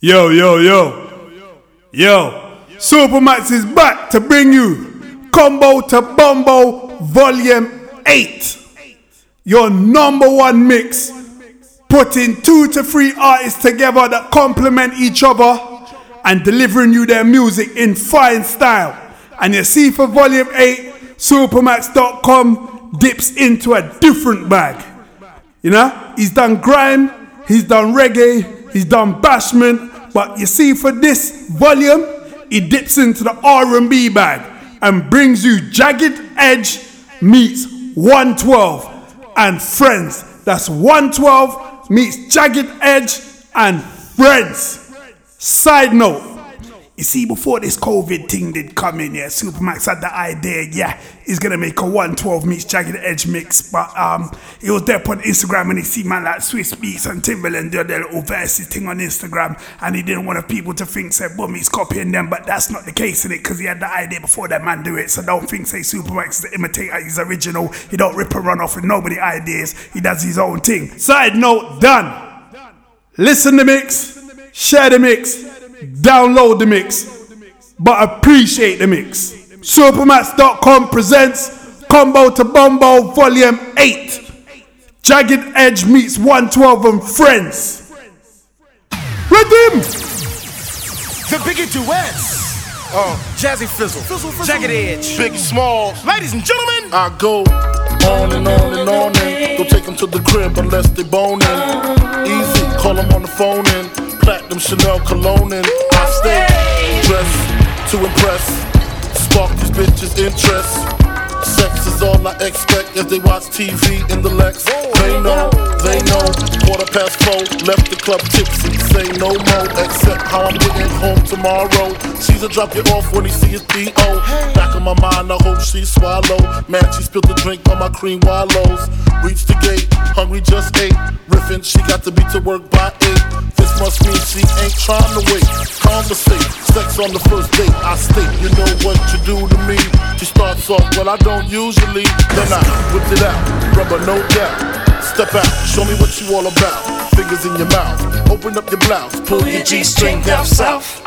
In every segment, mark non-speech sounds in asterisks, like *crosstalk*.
Yo, yo, yo. Yo. Supamaks is back to bring you Combo to Bombo Volume 8. Your number one mix. Putting two to three artists together that complement each other and delivering you their music in fine style. And you see for Volume 8, Supamaks.com dips into a different bag. You know, he's done grime, he's done reggae, he's done bashment, but you see for this volume, he dips into the R&B bag and brings you Jagged Edge meets 112 and Friends. That's 112 meets Jagged Edge and Friends. Side note, you see, before this COVID thing did come in, yeah, Supamaks had the idea, yeah, he's gonna make a 112 meets Jagged Edge mix. But um, he was there on Instagram and he see man like Swizz Beatz and Timbaland do their little verses thing on Instagram, and he didn't want people to think say, boom, he's copying them. But that's not the case in it, because he had the idea before that man do it. So don't think say Supamaks is the imitator, he's original. He don't rip and run off with nobody ideas. He does his own thing. Side note, done. Listen the mix, share the mix, download the mix, but appreciate the mix. Supamaks.com presents Combo to Bombo Volume 8. Jagged Edge meets 112 and Friends. Redeem! The Biggie Duets. Uh, Jazzy Fizzle, Jagged Edge, Biggie Small. Ladies and gentlemen, I go on and on and on and don't take them to the crib unless they boning. Easy, call them on the phone and platinum Chanel cologne and I stay dressed to impress, spark these bitches' interest. Sex is all I expect as they watch TV in the Lex. They know, they know. Quarter past four, left the club tipsy. Say no more, except how I'm getting home tomorrow. Caesar drop you off when he see his B.O. Back in my mind, I hope she swallow. Man, she spilled the drink on my cream wallows. Reached the gate, hungry just ate. Riffin', she got to be to work by eight. This must mean she ain't trying to wait. Conversate, sex on the first date. I state, you know what you do to me. She starts off, well, I don't usually. Then I whip it out, rubber, no doubt. Step out, show me what you all about. Fingers in your mouth, open up your blouse, pull your G string down south.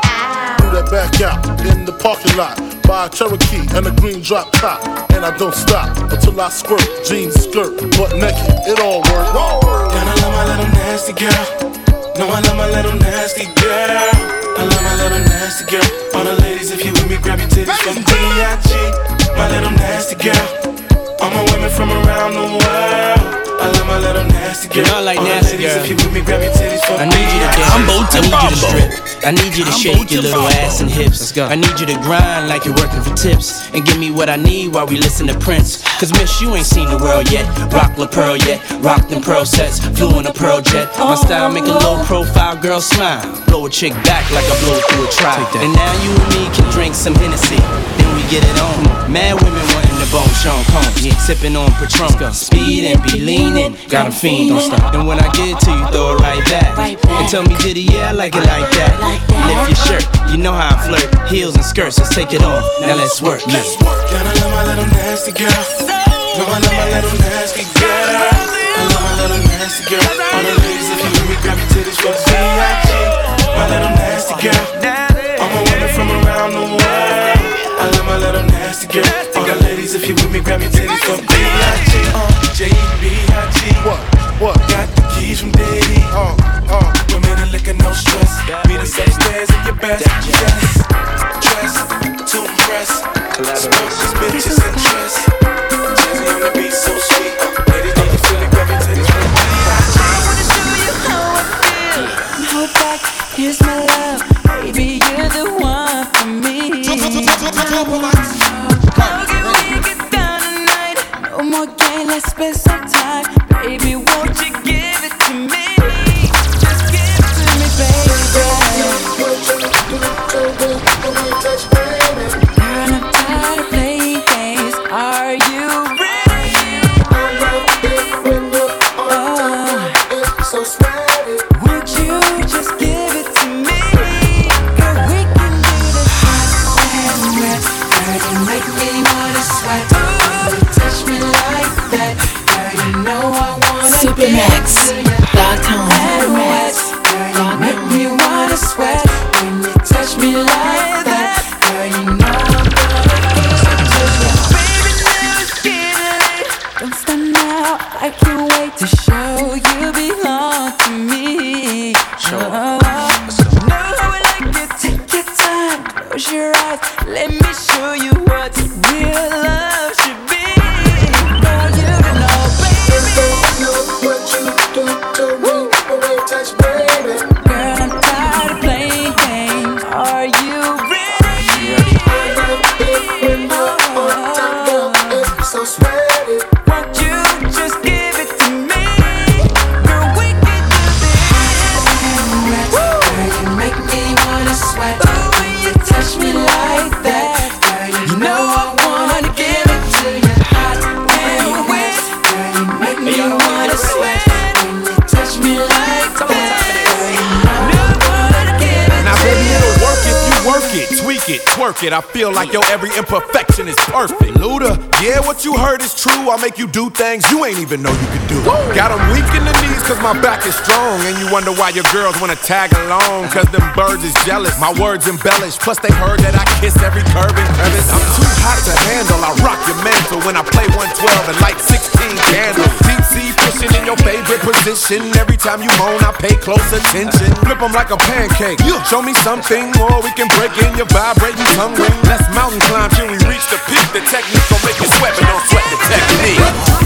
Do that back out in the parking lot. Buy a Cherokee and a green drop top. And I don't stop until I squirt. Jeans, skirt, butt naked, it all works. I love my little nasty girl. No, I love my little nasty girl. I love my little nasty girl. All the ladies, if you with me, grab your titties from D.I.G. My little nasty girl. All my women from around the world. I love my little nasty girl. You know I like nasty girl. if you with me, grab your titties from I need you to D.I.G. dance. Combo to I need you to strip. I need you to shake your little ass and hips. Let's go. I need you to grind like you're working for tips. And give me what I need while we listen to Prince. Cause miss, you ain't seen the world yet. Rock La Perla yet. Rock them pearl sets. Flew in a pearl jet. My style make a low profile girl smile. Blow a chick back like I blow through a trial. And now you and me can drink some Hennessy. Then we get it on. Mad women wanting the bone Sean Combs. Yeah. Sipping on Patron. Speed and be leaning. Got a fiend, don't stop. And when I get to you, throw it right back. And tell me, did it? Yeah, I like it like that. Lift your shirt, you know how I flirt. Heels and skirts, let's take it off. Now let's work. Yeah. God, I love my little nasty girl. No, I love my little nasty girl. I love my little nasty girl. All the ladies, Smoke these bitches interest. Jazzy wonder why your girls wanna tag along, cause them birds is jealous. My words embellish, plus they heard that I kiss every curve and crevice. I'm too hot to handle, I rock your mantle when I play 112 and light 16 candles. Deep sea pushing in your favorite position. Every time you moan, I pay close attention. Flip them like a pancake. Show me something, or we can break in your vibrating tongue ring. Let's mountain climb till we reach the peak. The technique gon' make you sweat, but don't sweat the technique.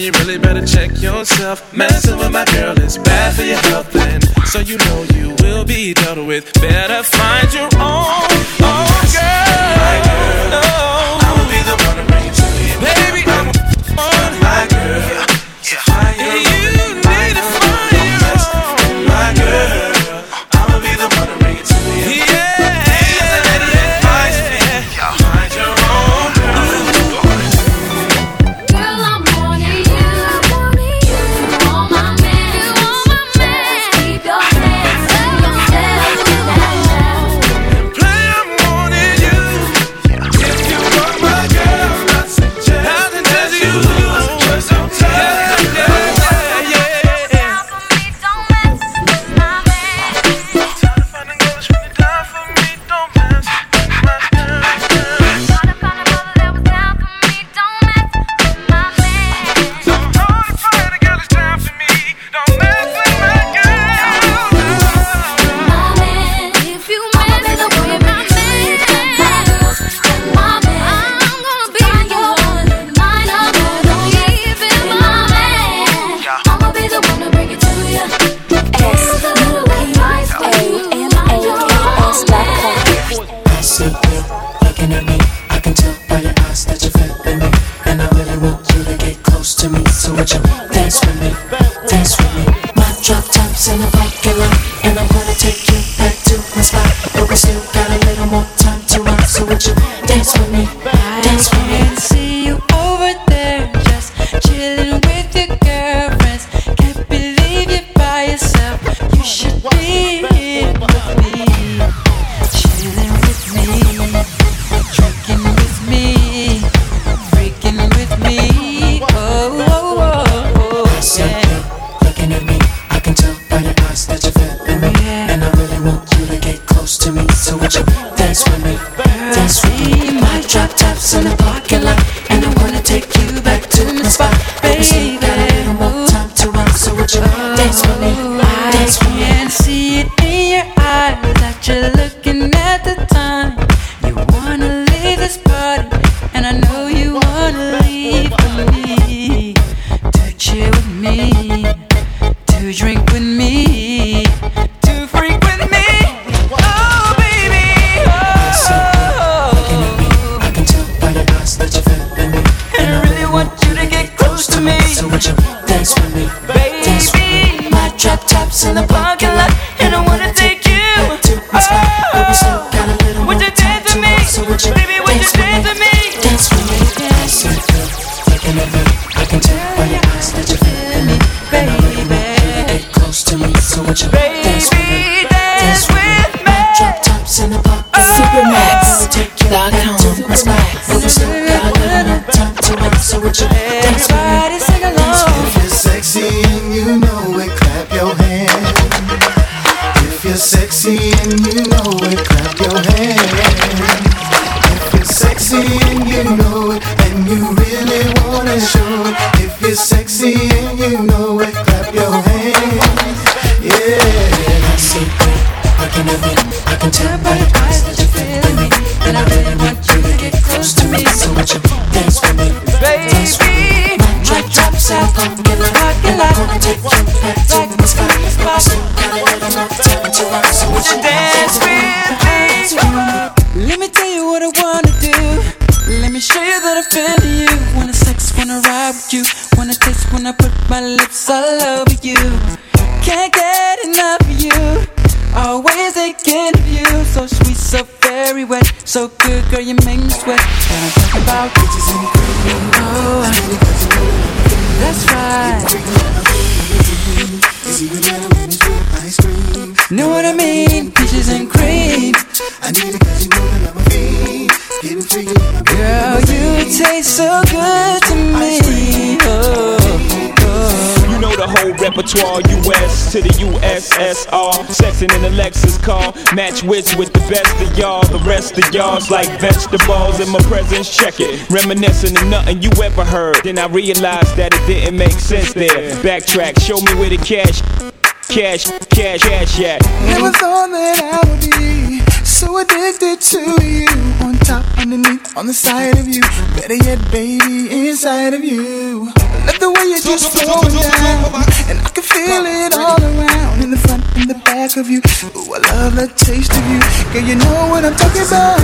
you really better check yourself. Messing with my girl is bad for your health, and so you know you will be dealt with. Better find your own, oh girl. watch him dance for me. Dance for me. My drop, drop, south, I'm gonna rock your life. Gonna take you back to the sky. Repertoire, US to the USSR. Sexing in a Lexus car. Match wits with the best of y'all. The rest of y'all's like vegetables in my presence. Check it. Reminiscing of nothing you ever heard. Then I realized that it didn't make sense there. Backtrack, show me where the cash. Cash, cash, cash, yeah. Never thought that I would be so addicted to you. On top, underneath, on the side of you. Better yet, baby, inside of you. Love the way you just slow down. And I can feel it all around. In the front, and the back of you. Ooh, I love the taste of you. Girl, you know what I'm talking about.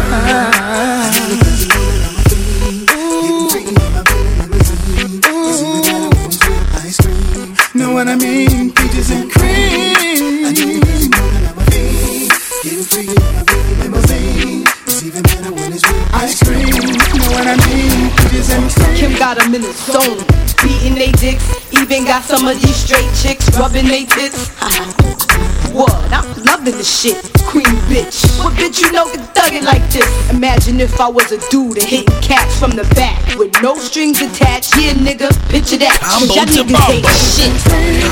Ice cream. Know what I mean? Peaches and cream. Getting free. Limousine. It's even better when it's Ice cream. Know what I mean? Kim got them in the zone, beating they dicks. Even got some of these straight chicks rubbing they tits. what? I'm loving the shit, queen bitch. What bitch you know can thug it like this? Imagine if I was a dude and hitting cats from the back with no strings attached. Yeah, nigga, picture that. I'm Y'all to niggas ain't shit.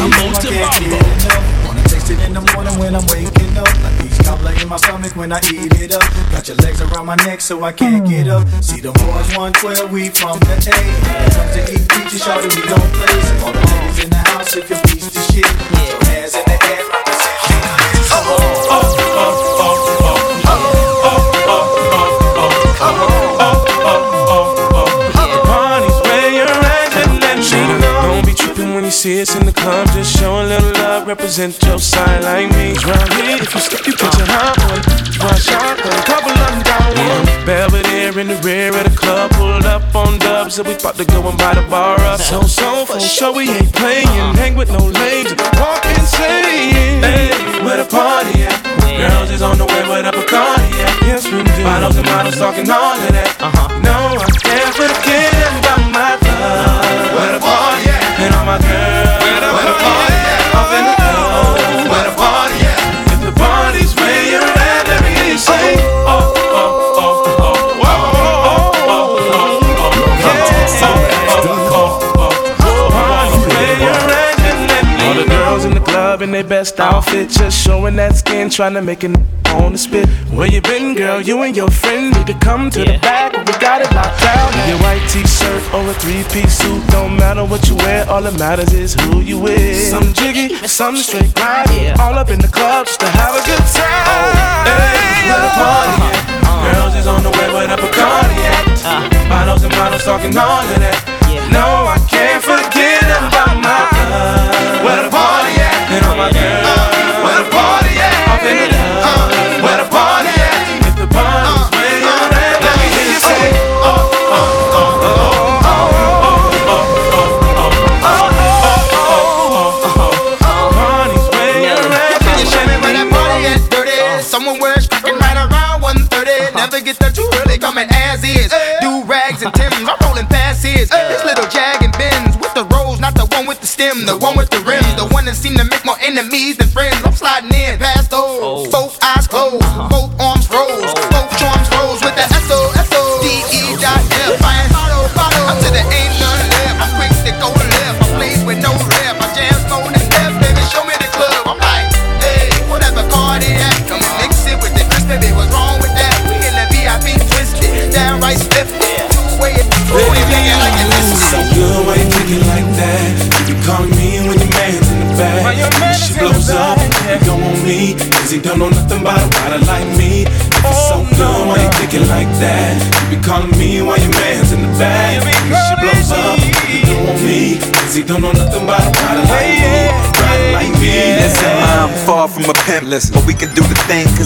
I'm it in the morning when I'm waking up. Like peach cobbler in my stomach when I eat it up. Got your legs around my neck so I can't get up. See the boys 112, we from the A. When it comes to eat peaches, shawty, we don't play. So all the ladies in the house, if you're piece of shit, your hands in the air, see us in the club. Just show a little love, represent your side like me. Round here, if you slip, you catch a hot one. One shot, a couple of them down one. Belvedere in the rear of the club, pulled up on dubs, and we about to go and buy the bar up. So, so, for sure we ain't playing. Hang with no lames, walk insane. Hey, where the party at? Girls is on the way with a Bacardi at. Yes, we do. Bottles and models talking all of that. Uh-huh. No, I can't forget about my love. Where the party at? In the club. Where the party at? If the party's where you're at, let me oh. in their best outfit, just showing that skin, trying to make it on the spit. Where you been, girl? You and your friend need to come to yeah. the back Got it locked down. Your white t-shirt or a three-piece suit, don't matter what you wear. All that matters is who you with. Some jiggy, some straight grind. All up in the club just to have a good time. Oh, Hey, where the party uh-huh.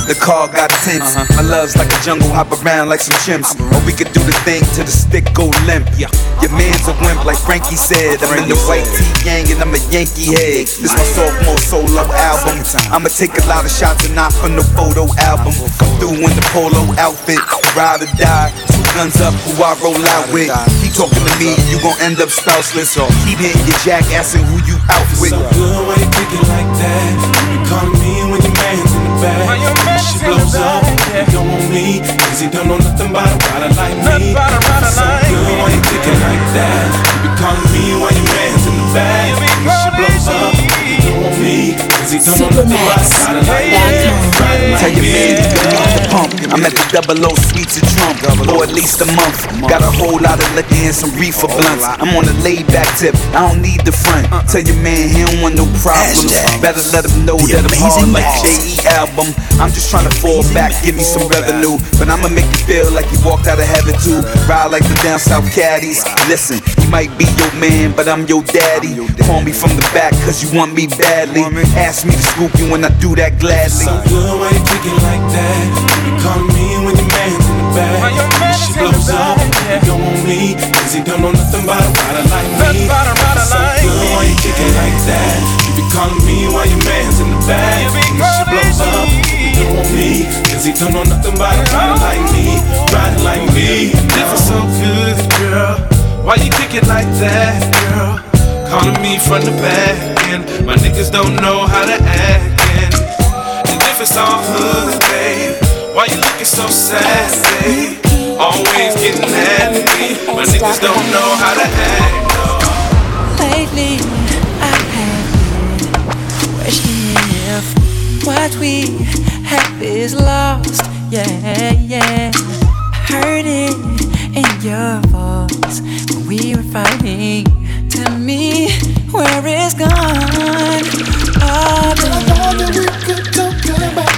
The thing cause the car got tints. My love's like a jungle, hop around like some chimps. Or we could do the thing till the stick go limp. Your man's a wimp, like Frankie said. I'm in the white tee gang and I'm a Yankee head. This my sophomore solo album. I'ma take a lot of shots and not from the photo album. Come through in the polo outfit, ride or die. Two guns up, who I roll out with. Keep talking to me, you gon' end up spouseless. So keep hitting your jackass and who you out with. So good, why you thinking like that? You be calling me when your man's in the back. She blows up, you don't want me. Cause he don't know nothing about a rider like me. So good, why you thinking like that? You be calling me when your man's in the back. She blows up, you don't want me. Cause he don't know nothing about a rider like me. Rider Tell your man me. you can leave the pump. I'm at the double O suites of Trump for at least a month. Got a whole lot of liquor and some reefer blunts. I'm on a laid back tip. I don't need the front. Tell your man he don't want no problems. Better let him know that I'm hard like J.E. album. I'm just trying to fall back, give me some revenue. But I'ma make you feel like you walked out of heaven too. Ride like the down south caddies. Listen, you might be your man, but I'm your daddy. Call me from the back cause you want me badly. Ask me to scoop you when I do that gladly. So good, why you thinking like that? You be calling me when your man's in the back. She blows up, you don't want me. Cause he don't know nothing about a rider like me. So good, why you thinking like that? You be calling me while your man's in the back. She blows up, you don't want me. Cause he don't know nothing about a rider like me. Rider like me. If it's so good, girl, why you thinking like that, girl? Calling me from the back, and my niggas don't know how to act. And if it's all hood, babe, why you looking so sad, babe? Always getting at me. My niggas don't know how to act. Lately, I have been questioning if what we have is lost. Yeah, yeah. Heard it in your voice when we were fighting. Tell me where it's gone. Oh, baby. we could talk about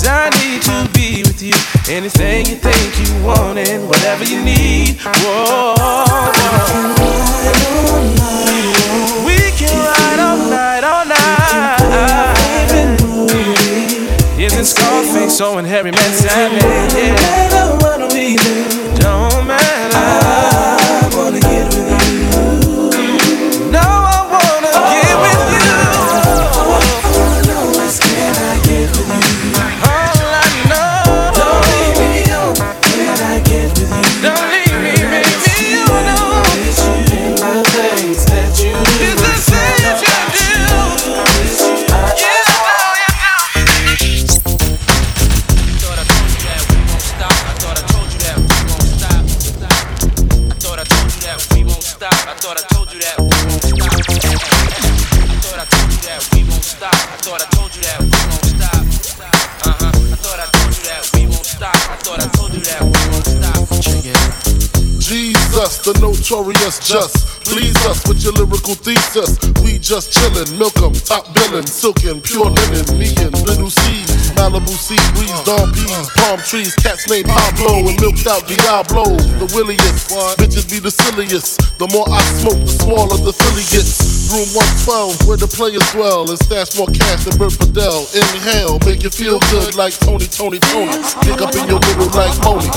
Cause I need to be with you. Anything you think you want and whatever you need. Whoa. We can ride all night, all night. Isn't Scarface so and Harry Met Salmon? Yeah. Notorious just. Please us with your lyrical thesis. We just chillin', milk 'em, top billin', silkin', pure linen, me and little C. Malibu sea breeze, dawn peas, palm trees, cats named Pablo and milked out Diablo. The williest, bitches be the silliest. The more I smoke, the smaller the Philly gets. Room 112, where the players dwell, and stash more cash than Bert Fidel. Inhale, make you feel good like Tony, Tony, Tony. Pick up in your middle like Moni.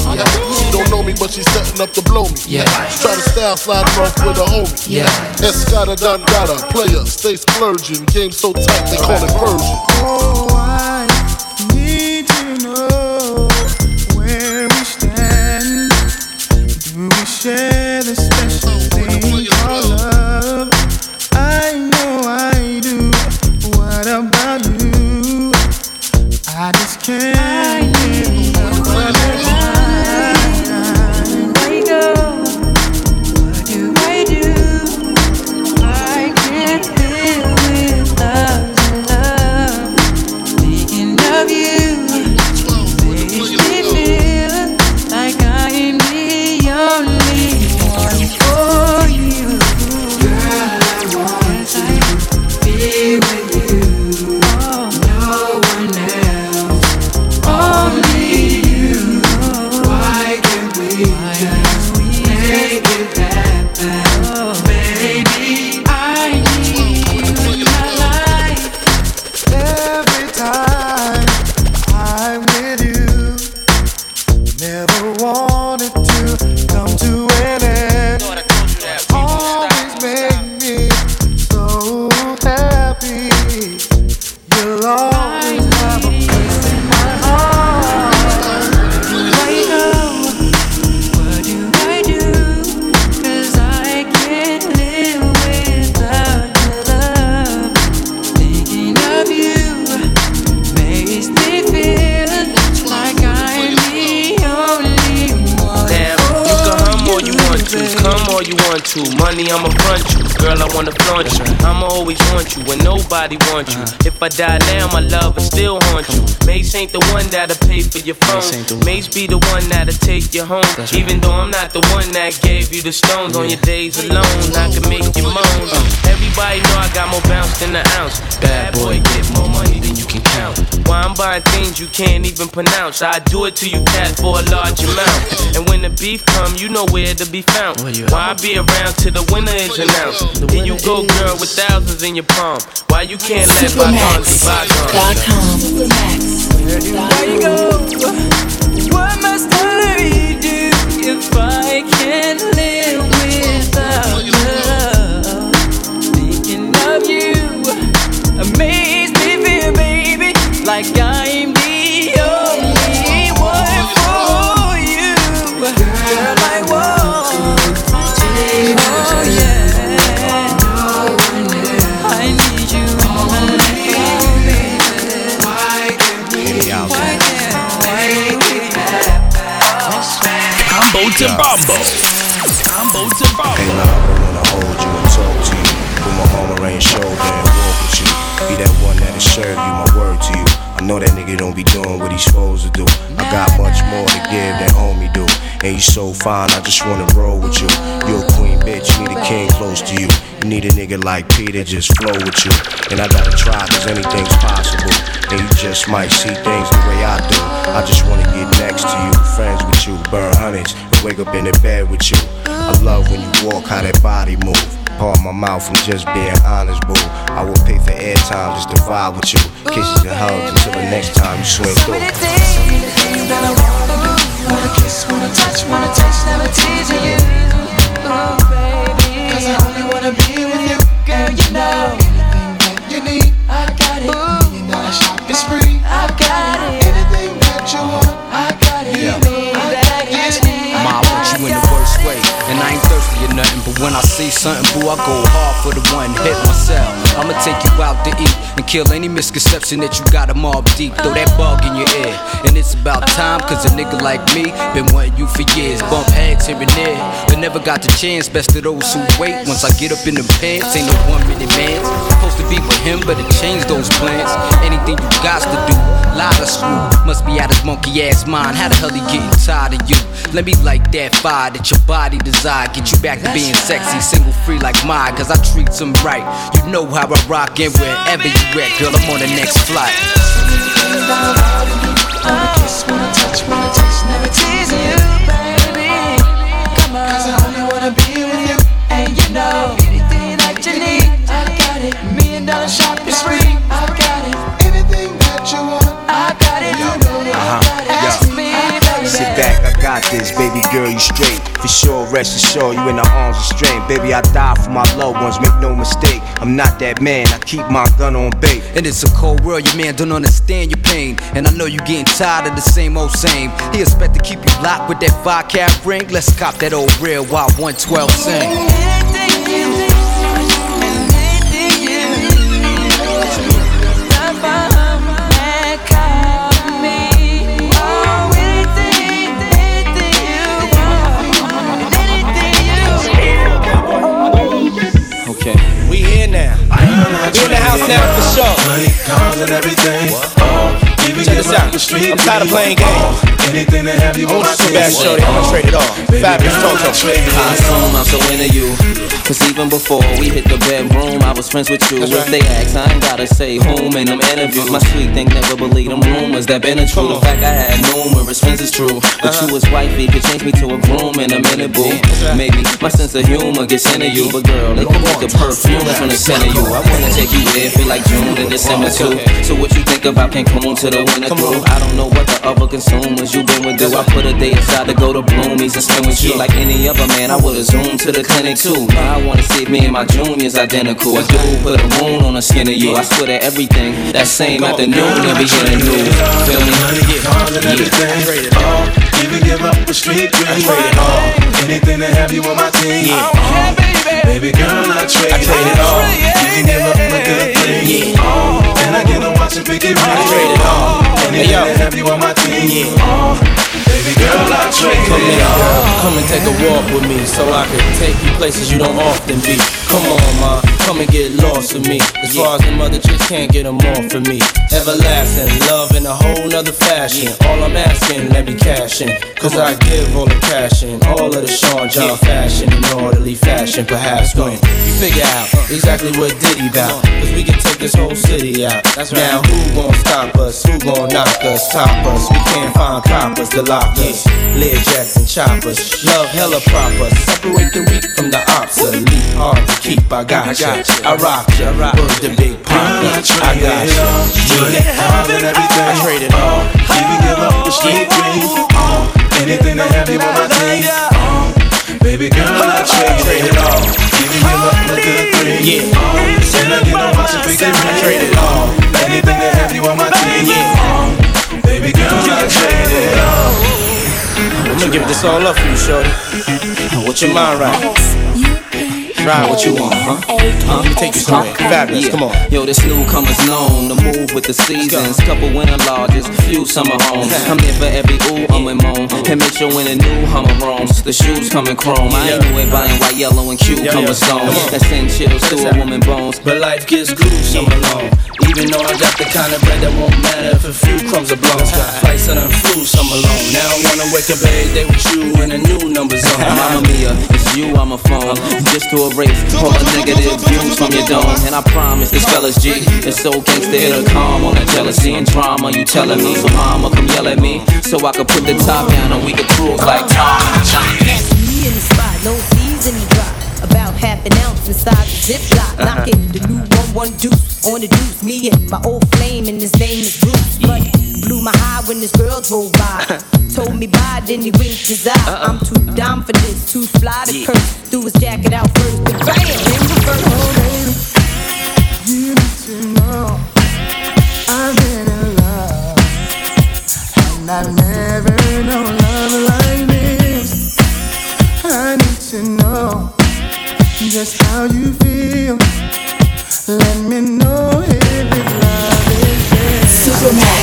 She don't know me, but she's setting up to blow me. Yeah. Try to style slide off with a homie. Yeah. Escada Dangada, player, stay splurging. Game so tight, they call it version. Oh, I Do wanna flaunt you. I'ma always want you when nobody wants you. If I die now, my love will still haunt you. Mase ain't the one that'll pay for your phone. Mase be the one that'll take you home. Even though I'm not the one that gave you the stones on your days alone, I can make you moan. Everybody know I got more bounce than an ounce. Bad boy, Why I'm things you can't even pronounce. I do it to you, cat, for a large amount. And when the beef come, you know where to be found. Why I be around till the winner is announced? Here you go, girl, with thousands in your palm. Why you can't let bygones be bygones? There you go. What must I do if I can't live serve you, my word to you. I know that nigga don't be doing what he's supposed to do. I got much more to give than homie do. And you so fine, I just wanna roll with you. You a queen bitch, you need a king close to you. You need a nigga like Peter, just flow with you. And I gotta try, cause anything's possible. And you just might see things the way I do. I just wanna get next to you, friends with you, burn hundreds, and wake up in the bed with you. I love when you walk, how that body move. Part my mouth from just being honest, boo. I will pay for airtime just to vibe with you. Kisses and hugs until the next time you swing through. Wanna kiss, wanna touch, wanna taste, never teasing you. Oh, baby. Cause I only wanna be with you. Girl, you know. Nothing, but when I see something, boo, I go hard for the one, hit myself. I'ma take you out to eat and kill any misconception that you got a mob deep. Throw that bug in your ear. And it's about time, cause a nigga like me been wanting you for years. Bump heads here and there, but never got the chance. Best of those who wait. Once I get up in the pants, ain't no one minute man. Supposed to be with him, but it changed those plans. Anything you got to do, lie to screw. Must be out his monkey ass mind. How the hell he getting tired of you? Let me light that fire that your body desire. Get you back being sexy, single free like mine. Cause I treat them right. You know how I rock and wherever you at, girl, I'm on the next flight. Wanna kiss, oh, wanna touch, wanna taste, never teasing you, baby. Got this, baby girl, you straight. For sure, rest assured, you in the arms of strength. Baby, I die for my loved ones, make no mistake. I'm not that man, I keep my gun on bait. And it's a cold world, your man don't understand your pain. And I know you getting tired of the same old same. He expect to keep you locked with that five cap ring. Let's cop that old real wild 112 sing. Okay, in the house now for sure. Money, cars, and everything. Oh, Check this out. the street. I'm tired of playing games. Uh, anything to have you I on my want you back, team. shorty. I'm gonna trade it all. Fabolous Toto. I assume I'm so into you. Cause even before we hit the bedroom, I was friends with you. If they ask, I ain't gotta say whom in them interviews. My sweet thing never believe them rumors that been a true. The fact I had numerous friends is true. But you was wifey could change me to a groom in a minute, boo. Maybe my sense of humor gets into you. But girl, they can make a perfume from the scent of you. I wanna take you there, feel like June and December too. So what you think about Cancun to the winter through? I don't know what the other consumers you been with do. I put a day aside to go to Bloomies and spend with you. Like any other man, I would've zoomed to the clinic too. I wanna see me and my juniors identical. A dude put a wound on the skin of you. I swear that everything that same afternoon they'll be getting new. Feel me? And everything. Oh, even give up the street dream. Oh, anything to have you on my team. Oh, baby girl, I trade, it all. Even give up a good thing. Oh, uh-huh. and I get to watch it pick it right. I trade it all. Anything to have you on my team. Oh, uh, baby girl, I trade Come it all. Come and take a walk with me so I can take you places you don't often be. Come on, ma. Come and get lost with me. As far as the mother chicks can't get them off of me. Everlasting love in a whole nother fashion. All I'm asking, let me cash in. Cause I give all the cash in. All of the Sean John fashion in orderly fashion. Perhaps when you figure out exactly what Diddy bout. Cause we can take this whole city out. that's Now who gon' stop us? Who gon' knock us? Top us? We can't find coppers to lock us. Lear jacks and choppers. Love hella proper. Separate the weak from the obsolete. Hard to keep. I got ya. I rock ya. Word the big papa. I got you. ya. All and everything. I trade it all. Even give up the street dreams. Uh, anything to have you on my team. Uh, baby girl, I trade it all. Even give up the good things. Yeah. Uh, can I get on watch a big I trade it all. Anything to have you on my. Uh, baby girl, I trade it all. I'm gonna give this all up for you, shorty. What's your mind right? Ride what you want, huh? Huh? Let me take you somewhere. Fabolous, come on. Yo, this newcomer's known to move with the seasons. Couple winter lodges, few summer homes. I'm here for every ooh, um, and moan. And make sure when the new Hummer roams, the shoes come in chrome. I ain't at buying white, yellow, and cucumber stone. That send chills to a woman bones. But life gets gruesome alone. Even though I got the kind of bread that won't matter if a few crumbs are blown. Flights and flew some alone. Now I wanna wake up every day with you and a new number zone. *laughs* Mama Mia, it's you on my phone. Just to erase all the negative views from your dome. And I promise this fella's G. It's so gangsta, it'll calm all that jealousy and drama you telling me. So mama, come yell at me. So I can put the top down and we can cruise like Tom and the Me in the spot, no season drop. About half an ounce inside the ziplock. Knocking the new one one deuce on the deuce. Me and my old flame, and his name is Bruce. But blew my high when this girl drove by. *laughs* Told me bye, then he winked his eye. I'm too dumb for this, too fly to curse. Threw his jacket out first, but bam, in reverse. Oh, baby, you need to know I've been in love, and I've never known love like this. I need to know just how you feel. Let me know if this love is real. Supamaks.com.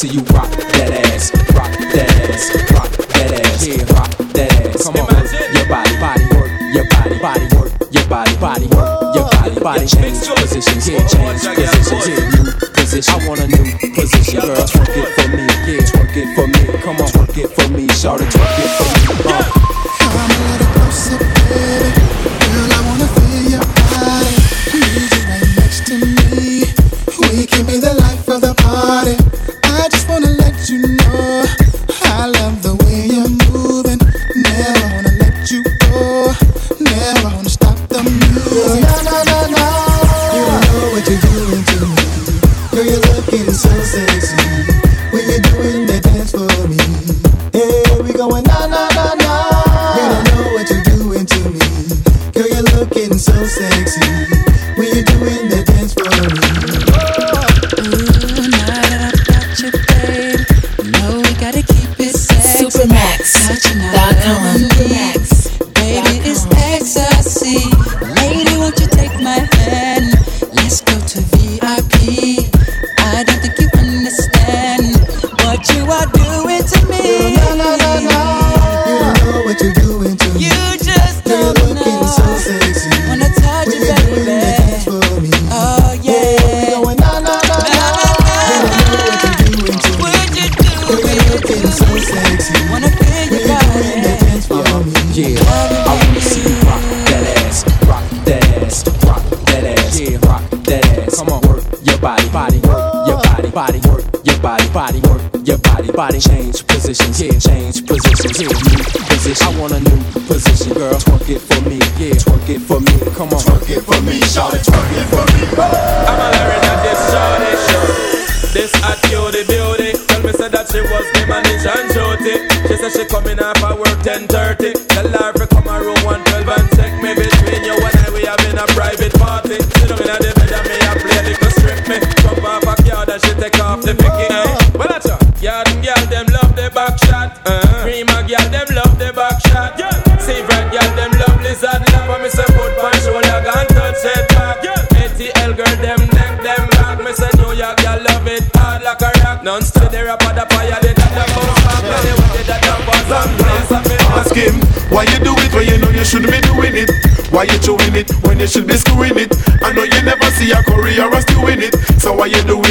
see you rock that ass, rock that ass, rock that ass, yeah, rock that ass. Come on, your body, body work, your body, body work, your body, body work, your body, body change positions, yeah, change positions, yeah, new position. I want a new position, girl. Twerk it for me, yeah, twerk it for me. Come on, twerk it for me, shout it, twerk it.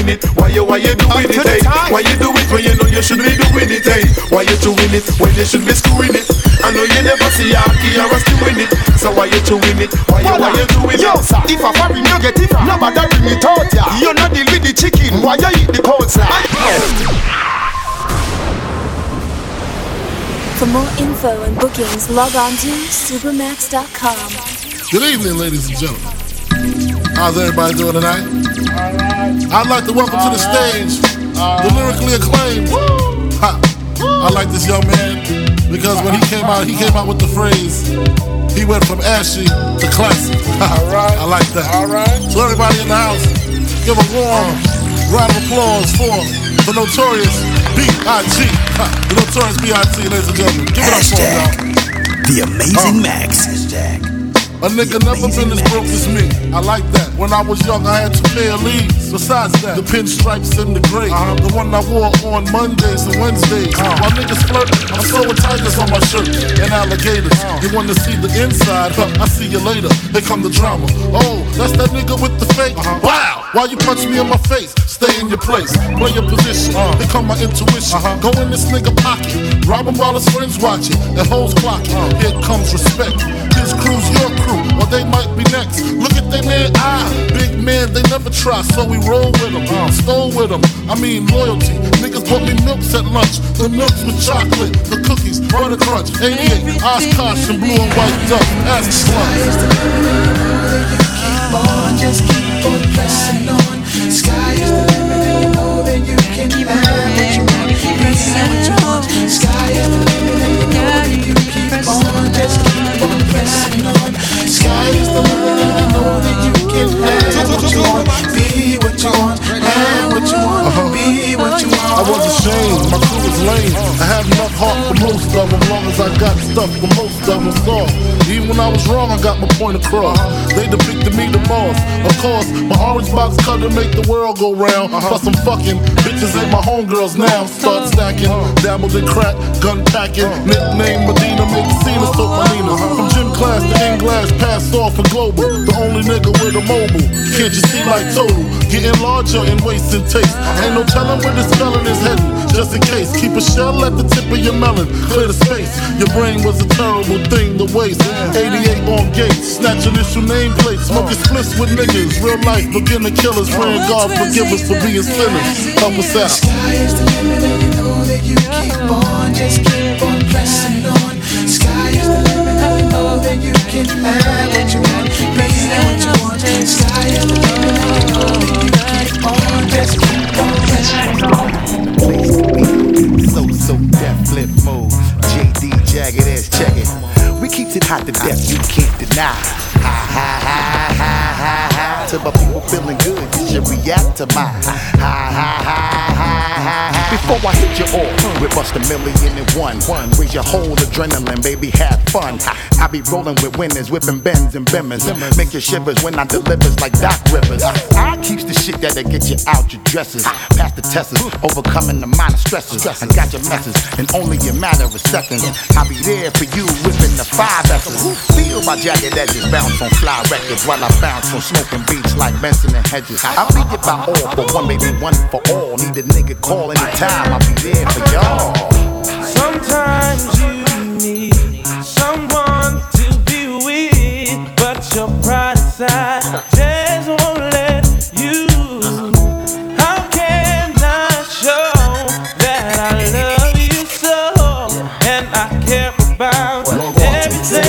doing it? Why you, why you doing it? Hey? Eh? Why you do it when you know you should be doing it? Hey? Why you doing it when you should be screwing it? I know you never see a key or a doing it. So why you doing it? Why you, why you doing yo, it? Yo, sir, if I find you negative, it, no bother bring it out ya. You not deal with the chicken, why you eat the cold slab? For more info and bookings, log on to Supamaks.com. Good evening, ladies and gentlemen. How's everybody doing tonight? All right. I'd like to welcome to the stage the lyrically acclaimed. Ha. I like this young man because when he came out, he came out with the phrase. He went from ashy to classic. All right. *laughs* I like that. All right. So everybody in the house, give a warm round of applause for the notorious B.I.G. The notorious B.I.G. Ladies and gentlemen, give it up for him, y'all. The Amazing Uh. Maks. A nigga never been as broke as me. I like that. When I was young, I had two pair of leads. Besides that, the pinstripes and the gray. Uh-huh. The one I wore on Mondays and Wednesdays. Uh-huh. While niggas flirt, I'm sewing tigers on my shirt and alligators. Uh-huh. You wanna see the inside? Huh, I see you later. Here come the drama. Oh, that's that nigga with the fake. Wow! Why you punch me in my face? Stay in your place. Play your position. Here come my intuition. Go in this nigga pocket. Rob him while his friends watching. And hoes clocking. Here comes respect. His crew's your crew, or they might be next. Look at they man eye. Big man, they never try, so we roll with them. Stole with them. I mean loyalty. Niggas bought me milks at lunch. The milks with chocolate, the cookies, butter crunch, 88, Oshkosh, and blue and white duck. Ask sluts. on, just keep on pressing on. Sky is the limit, and you know that you can have what you want. Be what you want. Sky is the limit, and you know that you keep on, just keep on pressing on. Sky is the limit, My crew was lame. I had heart for most of them, long as I got stuff for most of them. So, even when I was wrong, I got my point across. They depicted me the boss. Of course, my orange box cutter make the world go round. Uh-huh. Plus, I'm fucking bitches ain't my homegirls now. Start uh-huh. stacking, uh-huh. dabbled in crack, gun packing. Nickname Medina, make scenes, took my Nina. From gym class to English, passed off for global. The only nigga with a mobile. Can't you see like total? Getting larger in waist and taste. Ain't no telling where this felon is heading. Just in case, keep a shell at the tip of your melon. Clear the space. Your brain was a terrible thing to waste. 88 on gates, snatch initial nameplates. Smoking splits with niggas. Real life beginner killers. Praying God forgive us for being sinners. Help us out. Sky is the limit, and you know that you keep on, just keep on pressing on. Sky is the limit, and you know that you can have what you want, be what you want. Sky is the limit, and you know that you keep on, just keep on pressing on. So, so death flip mode. JD jagged ass check it. We keeps it hot to death, you can't deny. Ha ha ha ha ha ha. To my people feeling good, you should react to mine. Ha ha ha ha ha ha. Before I hit you off, we bust a million and one. Raise your whole adrenaline, baby, have fun. I be rolling with winners, whipping Benz and bimmers. Make you shivers when I delivers like Doc Rivers. I keeps the shit that'll get you out your dresses. Past the tests, overcoming the minor stresses. I got your message in only a matter of seconds. I'll be there for you, whipping the five S's. Feel my jagged edges bounce on fly records while I bounce on smoking beats like Benson and Hedges. I'll be it by all for one, maybe one for all. Need a nigga call anytime, I'll be there for y'all. Sometimes you need someone to be with, but your pride aside just won't everything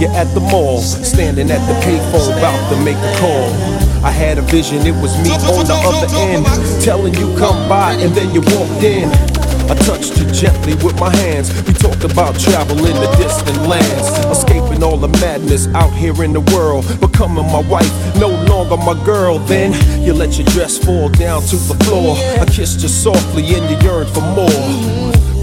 You at the mall, standing at the payphone about to make a call. I had a vision, it was me on the other end, telling you come by, and then you walked in. I touched you gently with my hands. We talked about traveling to distant lands, escaping all the madness out here in the world, becoming my wife, no longer my girl. Then you let your dress fall down to the floor. I kissed you softly, and you yearned for more.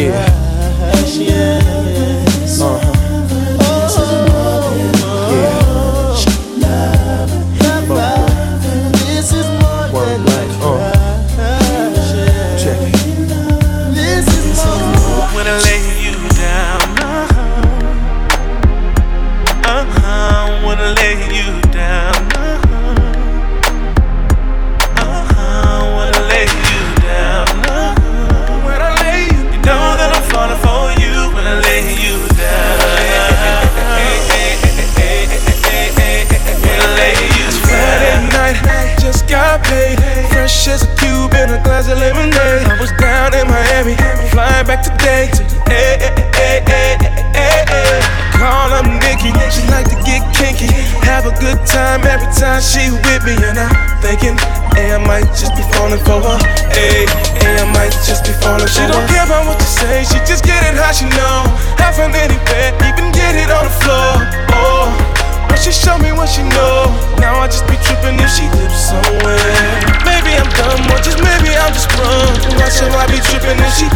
Yeah. Fun anywhere, even get it on the floor, oh. But she show me what she know. Now I just be tripping if she lives somewhere. Maybe I'm dumb or just maybe I'm just sprung. Why should I be tripping if she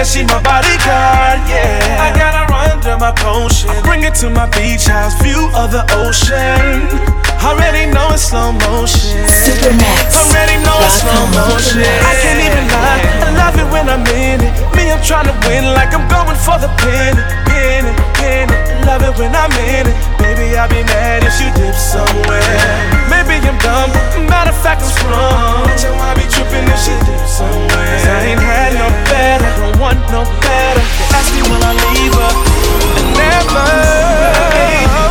Yeah, she my bodyguard, yeah. I got her under my potion. I bring it to my beach house, view of the ocean. I Already know it's slow motion. Super I Already know it's slow motion. I can't even lie, I love it when I'm in it. Me, I'm trying to win like I'm going for the pin, pin it in love it when I'm in it. Baby, I'll be mad if you dip somewhere. Maybe I'm dumb, matter of fact, I'm strong. Watch how I be tripping if she dip somewhere. Cause I ain't had no better, don't want no better. Ask me when I leave her, and never.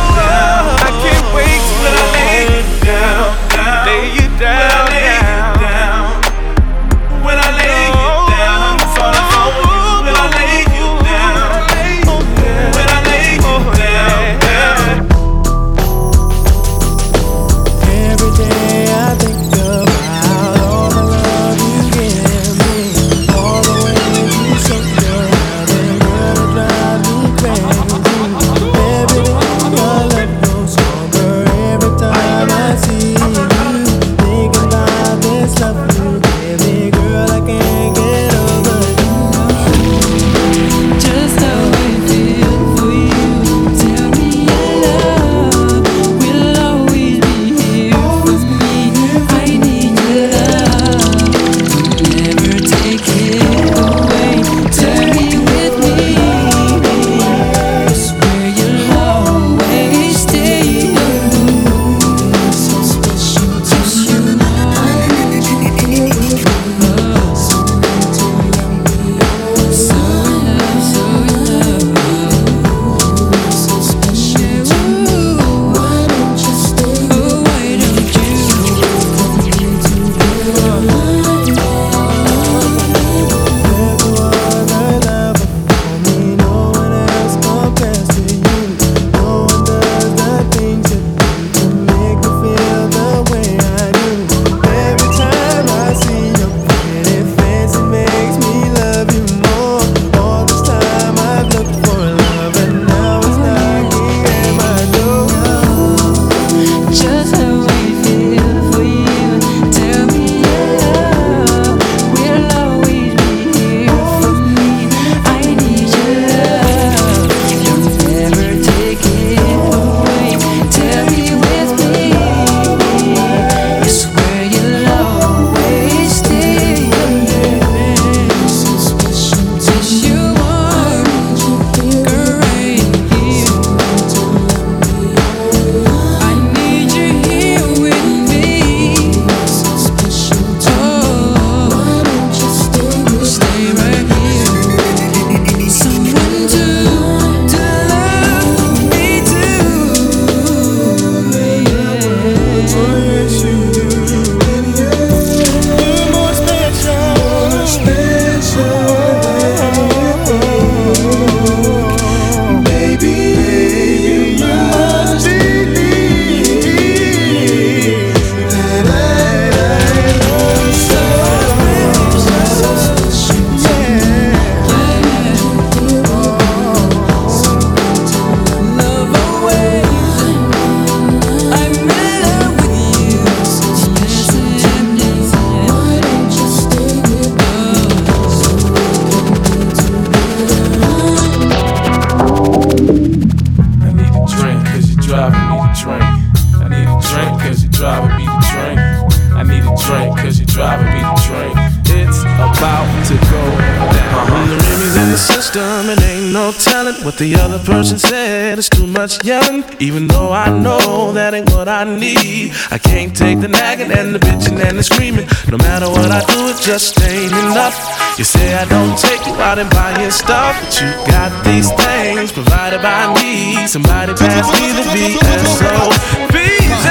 stuff, but you got these things provided by me. Somebody pass me the VSO. BJ,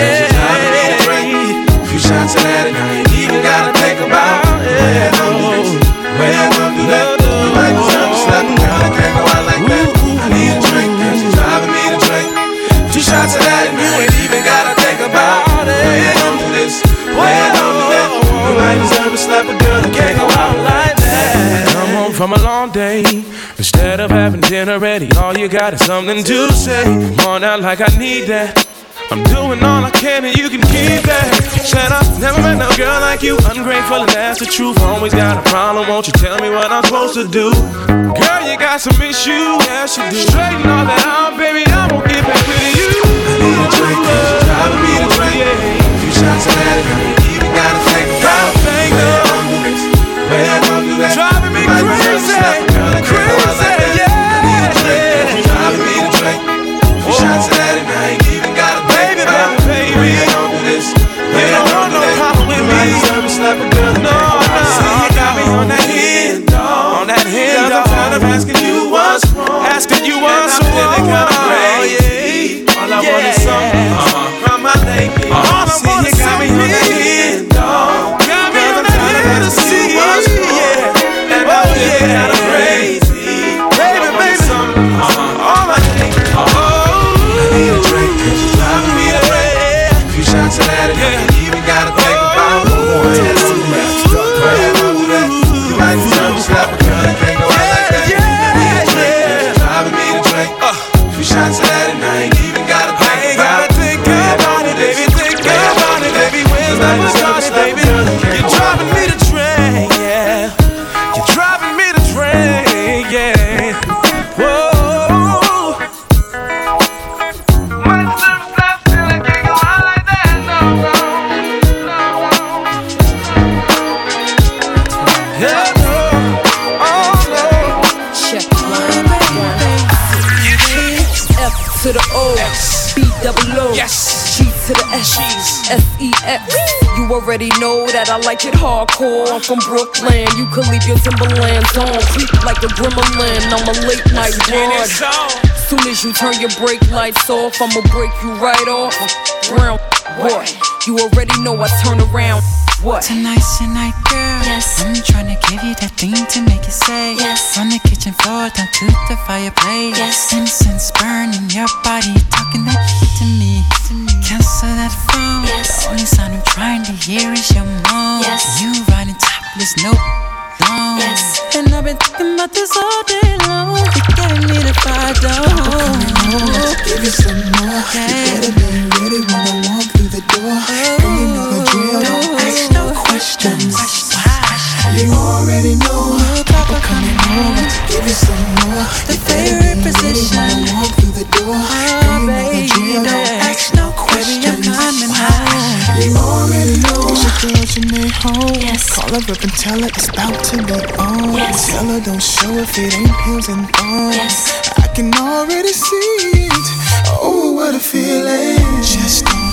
yeah. up having dinner ready. All you got is something to say. Come on out like I need that. I'm doing all I can and you can keep that. Shut up, never met no girl like you. Ungrateful and that's the truth. Always got a problem, won't you tell me what I'm supposed to do? Girl, you got some issues, yeah, she do. Straighten all that out, baby, I won't get back with you. I need a drink, cause you're driving me to drink. Yeah. Few shots of that, even gotta think about it. Way I walk you, that, driving me crazy, crazy. A few shots of that, and I ain't even gotta think about. Where you gon' do this? Where you gon' do that? You might deserve a already know that I like it hardcore. I'm from Brooklyn. You could leave your Timberlands on, creep like a gremlin. I'm a late night broad. Soon as you turn your brake lights off, I'ma break you right off. Brown boy, you already know I turn around. What? Tonight's your night, girl. Yes. I'm trying to give you that thing to make you say. Yes. From the kitchen floor down to the fireplace. Yes. Incense burning your body, talking that shit to me. Cancel that phone. Yes. The only sound I'm trying to hear is your moan. Yes. You riding topless, no long. Yes. And I've been thinking about this all day long. You gave me the fire, don't. Give you some more. You better be ready when I walk through the door. Girl, you know the drill. Don't oh. ask no questions. You already know. Papa coming over to give you some more. The favorite position. Walk through the door. Ah, girl, you drill. Don't ask no questions. You already know. It's your girl Janae home. Yes. Call her up and tell her it's about to be on. Yes. Tell her don't show if it ain't heels and. Yes. I can already see it. Oh, what a feeling. Just don't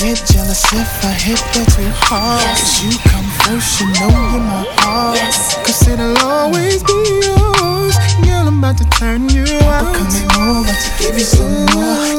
get jealous if I hit that too hard. Cause you come Oh, first, you know you're my heart. Cause it'll always be yours. Girl, I'm about to turn you out. I'm coming over to give you some more.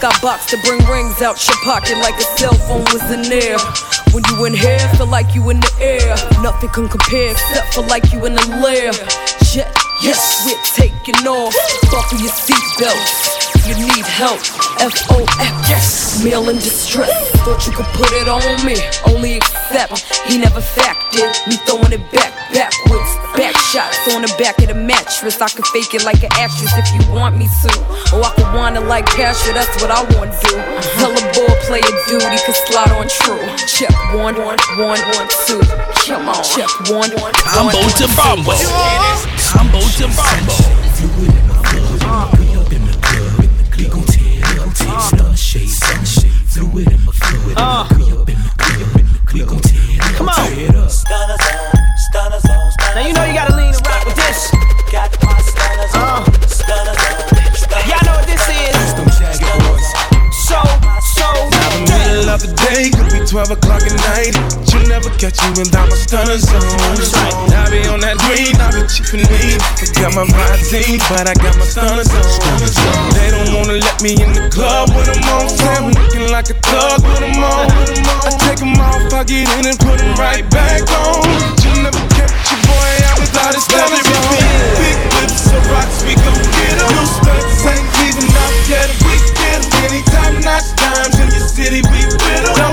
Got box to bring rings out your pocket like a cell phone was in there. When you in here, feel like you in the air. Nothing can compare except for like you in the lair. Jet, yes, we're taking off. Buckle your seatbelts. If you need help. F-O-F, yes. Meal in distress. Thought you could put it on me. Only accept. He never factored. Me throwing it back, backwards. Back shots on the back of the mattress. I can fake it like an actress if you want me to. Or I could want it like Pasha. That's what I want to do. Tell a ball player duty can slide on true. Check one, one, one, one, two. Come on. Check one, one, Combo one, to bombo. Combo to bombo. Uh. Come on. 5 o'clock at night. You never catch me without my stunner zone. I be on that green, I be chipping me. I Got my visine, but I got my stunner zone. They don't wanna let me in the club with them on. I'm looking like a thug with them on. I take them off, I get in and put them right back on. You never catch your boy out without his stunner zone. Big whips, so rocks, we gon' get 'em. Loose nuts ain't leaving out yet. We get 'em anytime, not times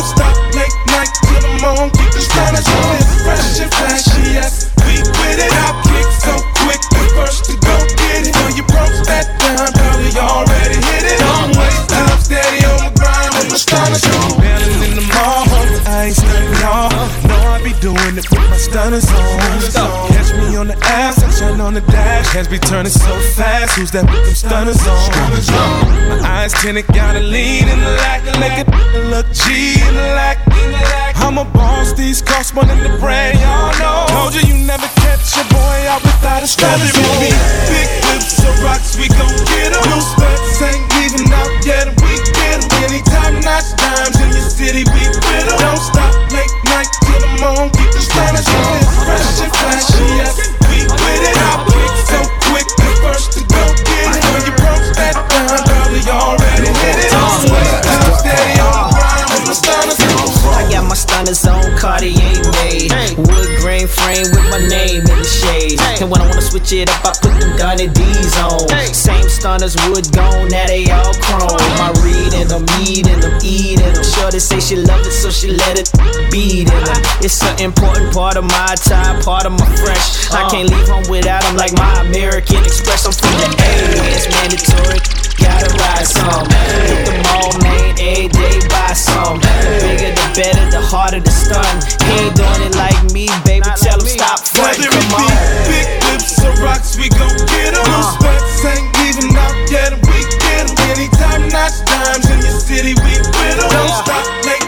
stop, late night till the morning, keep the stunners on. Fresh and flashy, yes, we with it. Out kick so quick, the first to go get it. When you broke that down, probably already hit it. Don't waste time, steady on my grind with my stunners on. Bailing in the mall, I ain't stunning y'all. Know I be doing it with my stunners on. Catch me on the ass, Turn on the dash. Hands be turning so fast, who's that with them stunners on? My eyes tinted, gotta lean in the lack. Make it look G in the lack. I'm a boss, these cost more than the brand, y'all know. Told you you never catch a boy out without a strategy. Big whips or rocks, we gon' get get 'em. Loose nuts ain't leaving out yet, we get 'em. Anytime, not times in your city, we with 'em. Don't stop, late night till the morning, keep the standards on. Fresh and flashy, yes, with it. I pick so quick, the first to go get it. When you broke that down, probably already hit it. Don't waste time, steady on the grind with my stunners on. I got my stunners on Cartier made. Grain frame with my name in the shade. And when I wanna switch it up, I put them Gunna D's on. Same stunners, wood gone, now they all chrome. My reading them, eating them, eating them. Sure to say she love it, so she let it beat in them. It's an important part of my tie, part of my fresh. I uh. can't leave home without them like my American Express. I'm from the A, it's mandatory. Gotta ride some. Hit the mall, man, every day buy some. The bigger the better, the harder the stun. He ain't doing it like me, Whether it be big whips or rocks, we gon' get 'em. Uh. Loose nuts ain't leaving out yet, we get 'em. Anytime, not times in your city, we with 'em. Don't stop, late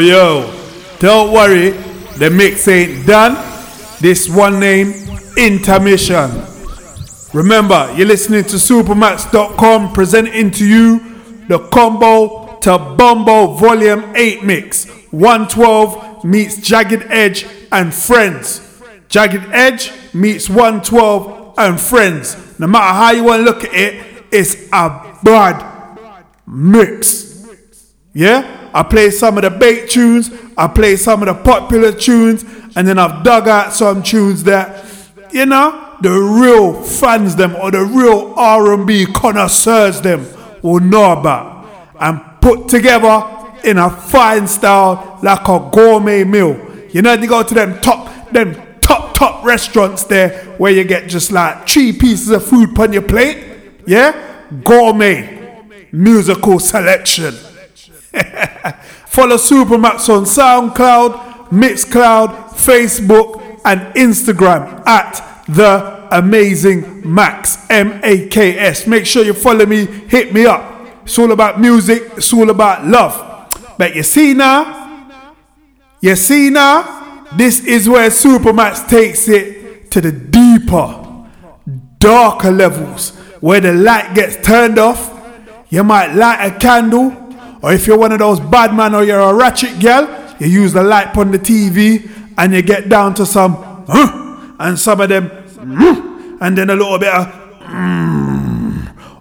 Yo. Don't worry, the mix ain't done. This one name, intermission. Remember, you're listening to Supamaks.com presenting to you the combo to Bombo Volume 8 mix. 112 meets Jagged Edge and Friends. Jagged Edge meets 112 and Friends. No matter how you want to look at it, it's a bad mix. Yeah? I play some of the bait tunes, I play some of the popular tunes, and then I've dug out some tunes that, you know, the real fans them or the real R&B connoisseurs them will know about and put together in a fine style like a gourmet meal. You know, they go to them top, them top, top restaurants there where you get just like three pieces of food on your plate. Yeah? Gourmet musical selection. *laughs* *laughs* Follow Supamaks on SoundCloud, Mixcloud, Facebook, and Instagram at The Amazing Maks, M A K S. Make sure you follow me, hit me up. It's all about music, it's all about love. But you see now, you see now, this is where Supamaks takes it to the deeper, darker levels where the light gets turned off. You might light a candle, or if you're one of those bad man or you're a ratchet girl, you use the light on the TV and you get down to some huh, and some of them mm, and then a little bit of mm.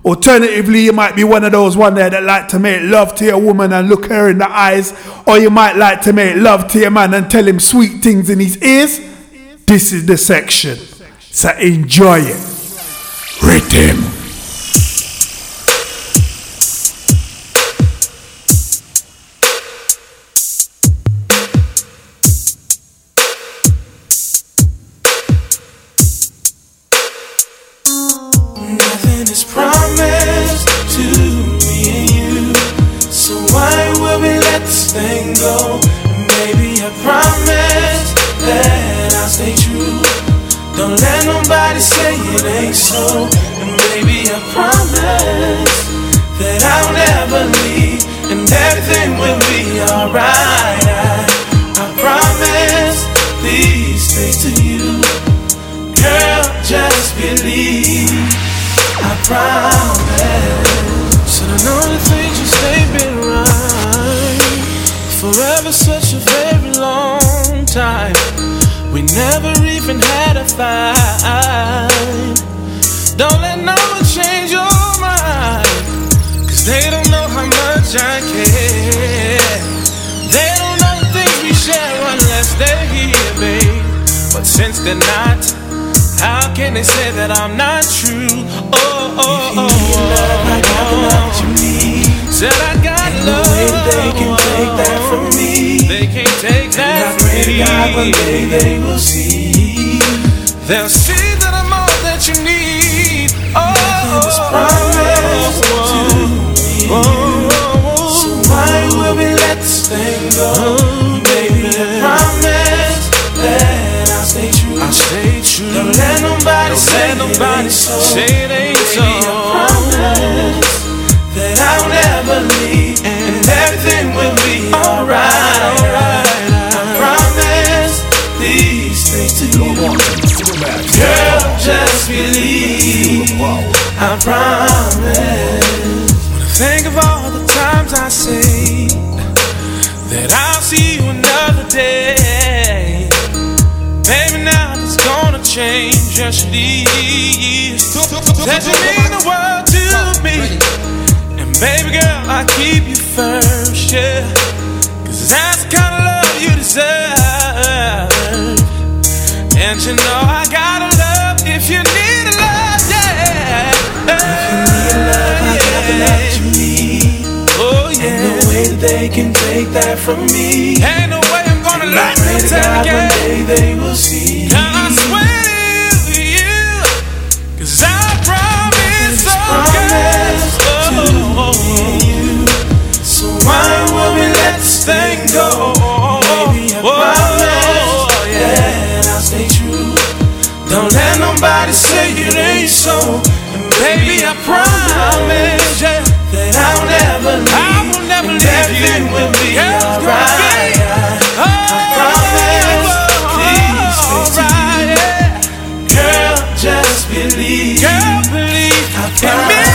Alternatively, you might be one of those one there that like to make love to your woman and look her in the eyes, or you might like to make love to your man and tell him sweet things in his ears. This is the section, so enjoy it. Rhythm. Forever, such a very long time. We never even had a fight. Don't let no one change your mind. Cause they don't know how much I care. They don't know the things we share unless they're here, babe. But since they're not, how can they say that I'm not true? Oh, oh, oh, oh. Said I got love. No way they can take that from me. They can't take that And I pray me. God one day they will see. They'll see that I'm all that you need. Oh, was oh, promised oh, to oh, me. So why will we let this thing go? Baby, I promise that I'll stay true. I'll stay true. Don't let nobody Don't say let nobody it ain't so. say it ain't so. Everything will be alright. I promise these things to you. Girl, just believe. I promise. Think of all the times I say that I'll see you another day. Baby, now it's gonna change. Just leave. Said you mean the world to me. Baby girl, I keep you first, yeah. Cause that's the kind of love you deserve. And you know I gotta love if you need a love, yeah. If you need a love, I got the love that you need. Oh yeah. Ain't no way that they can take that from me. Ain't no way I'm gonna let them to take God one day they will see. Let go? Baby, I oh, oh, promise that I'll stay true. Don't let nobody say it ain't so. And baby, I promise, yeah, that I'll never leave. I will never leave everything you. will be Girl, alright. I promise these things to you. Girl, just believe. Girl, believe I in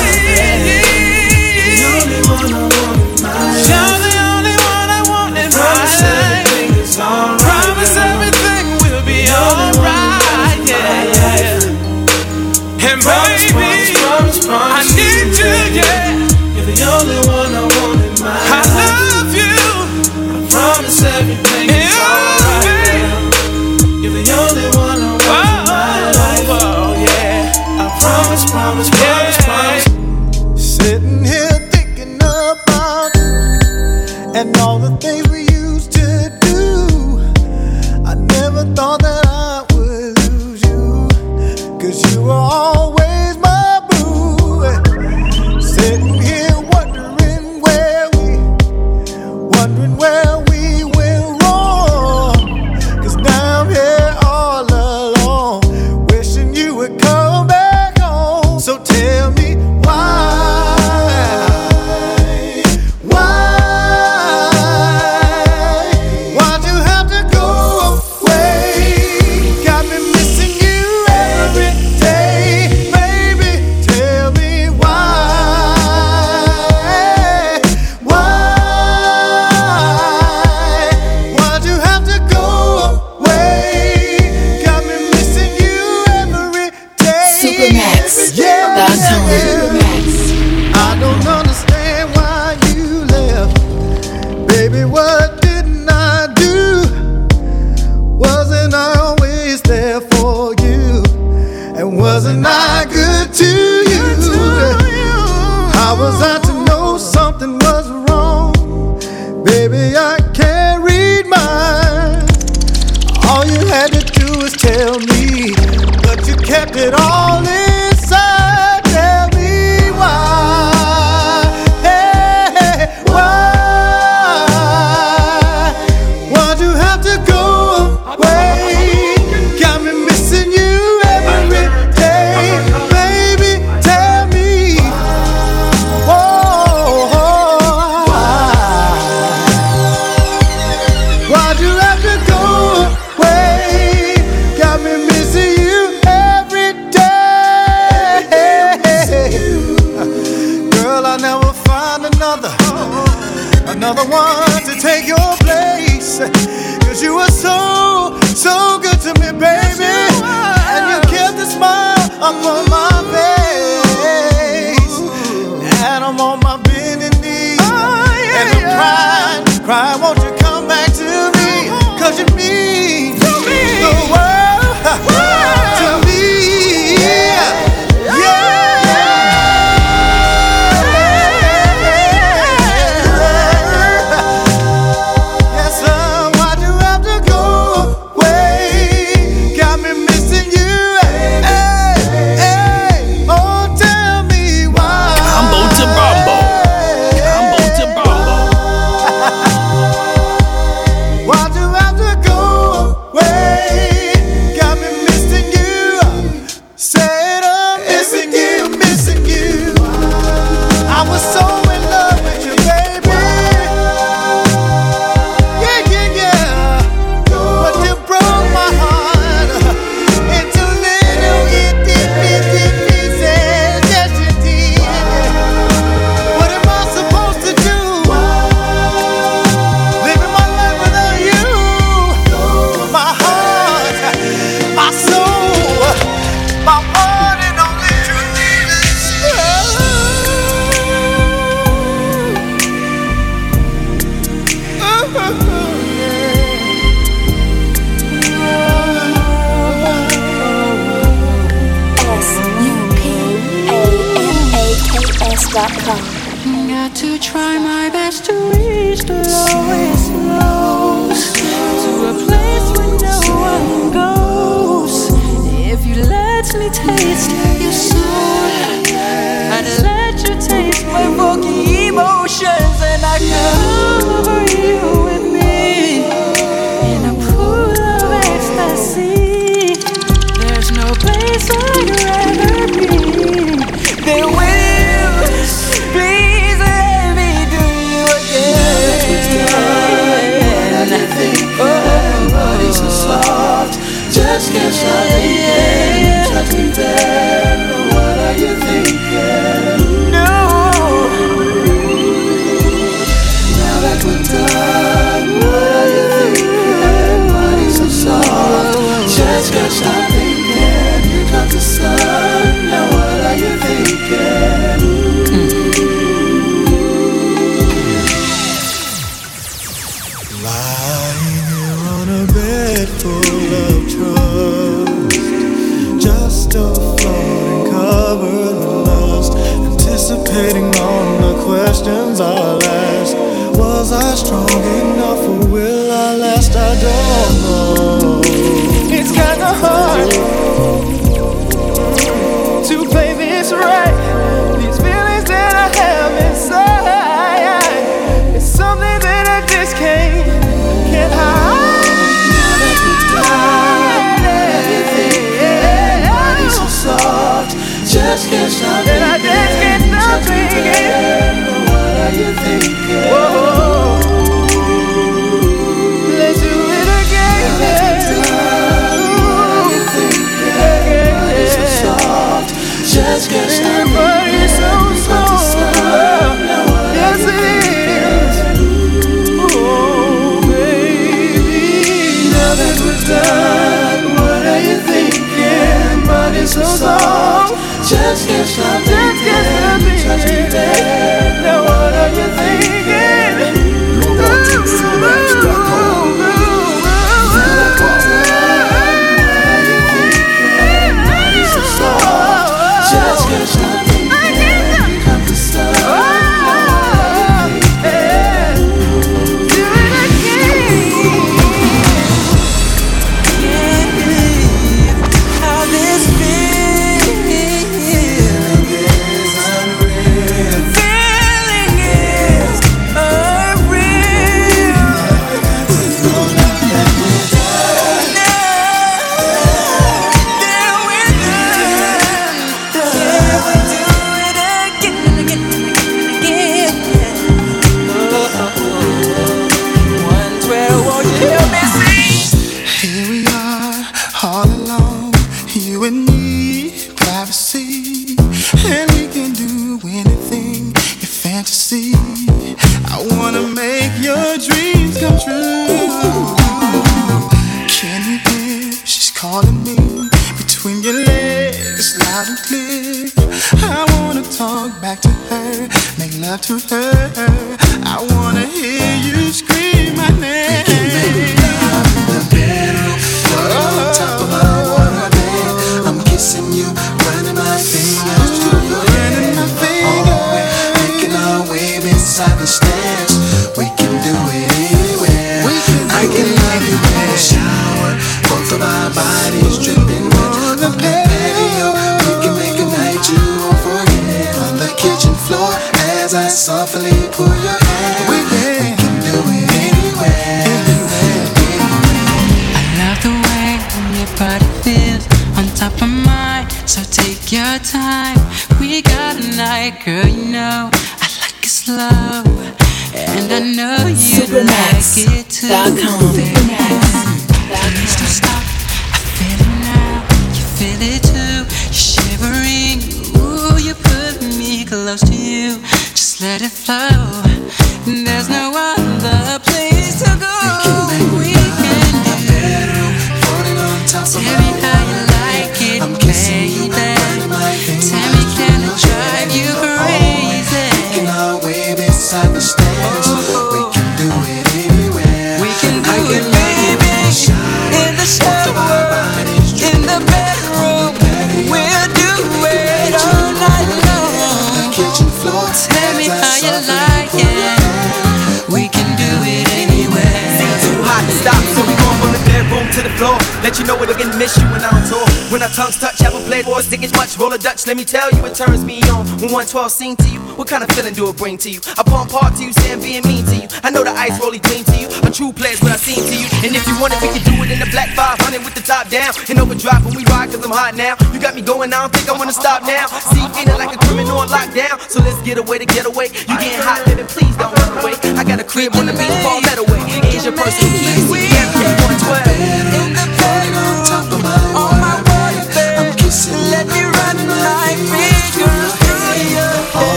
bring to you. I pump hard to you, stand being mean to you. I know the ice rolly clean to you. A true player's what I seem to you. And if you want it, we can do it in the black 500 with the top down. And overdrive when we ride, cause I'm hot now.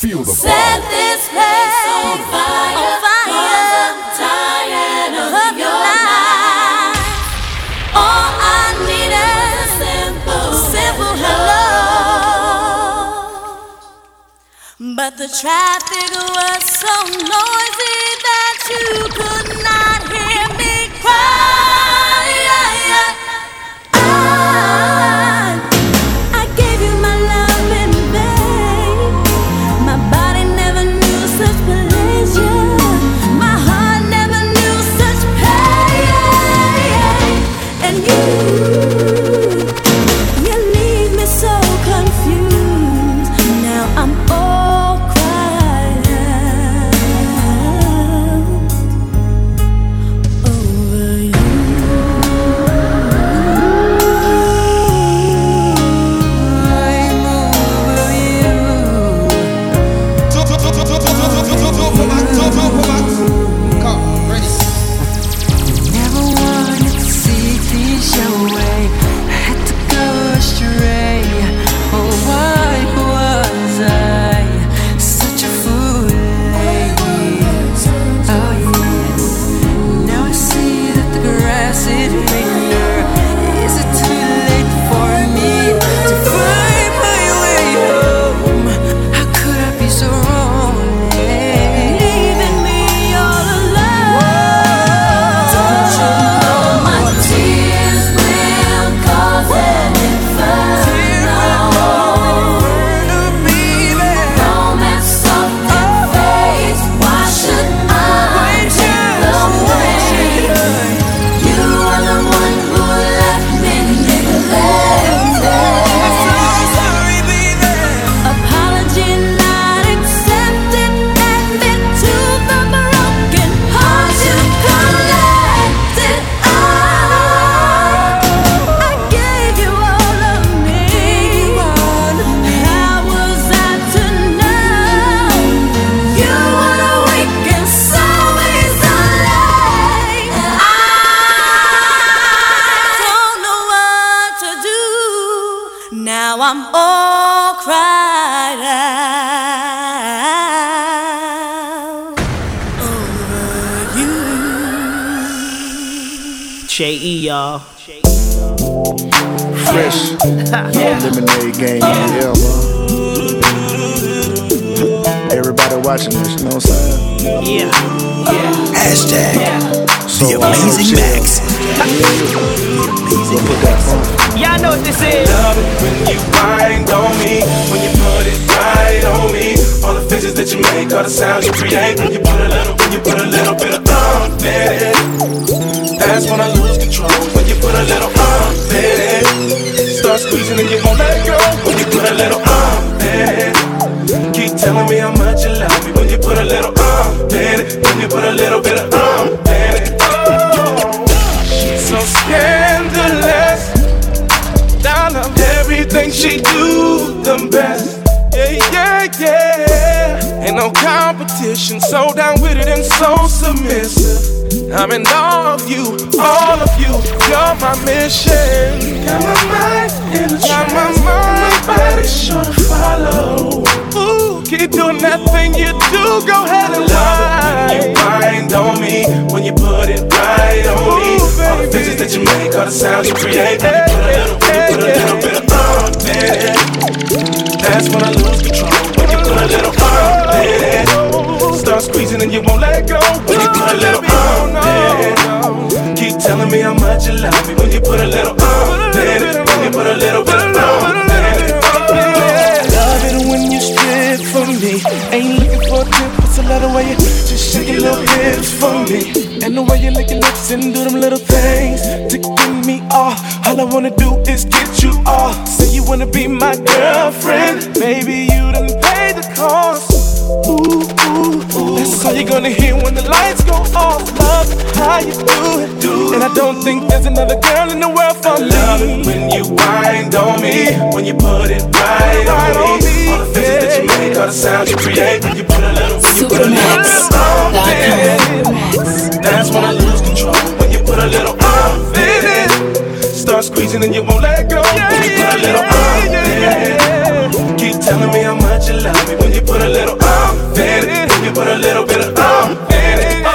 Feel the Set this place on fire. On fire. I'm tired of, of your life. life. All I need is a simple, simple hello. But the traffic was so noisy that you could not. Lemonade game. Yeah, man. Everybody watching this, you know what I'm saying? Yeah. yeah. Hashtag The Amazing Maks. Y'all know what this is. Love it when you wind on me, when you put it right on me. All the faces that you make, all the sounds you create. When you put a little, when you put a little bit of um in it. That's when I lose control. When you put a little um in it. Start squeezing and won't let go. When you put a little um in it. Keep telling me how much you love me. When you put a little um in it. When you put a little bit of um in it. Oh, she's so scandalous. I love everything she do the best. Yeah, yeah, yeah. Ain't no competition, so down with it and so submissive. I'm in all of you, all of you. You're my mission. Got my mind in a Got my mind, my body sure to follow. Ooh, keep doing that thing you do. Go ahead and lie. When you wind on me, when you put it right on me. All the faces that you make, all the sounds you create. When you put a little, when you put a little bit of in it. That's when I lose control. When you put a little um in it. Start squeezing and you won't let go. When you put a little love me. When you put a little in it. When you put a little bit in it. Love it when you strip for me. Ain't looking for a tip, it's a lot of way you just shake your little hips for me. And the way you lick your lips and do them little things to get me off. All I wanna do is get you off. Say you wanna be my girlfriend, baby. You done paid the cost. Ooh, ooh, ooh. That's all you're gonna hear when the lights go off. Love how you do it, do And I don't think there's another girl in the world for me. Love it when you wind on me, when you put it right, on, me. All the faces that you make, all the sounds you create, when you put a little, when you put a little bit of in it. That's when I lose control. When you put a little in it. Start squeezing and you won't let go. When you put a little in it. Keep telling me how much you love me. When you put a little in it. When you put a little bit of um in it.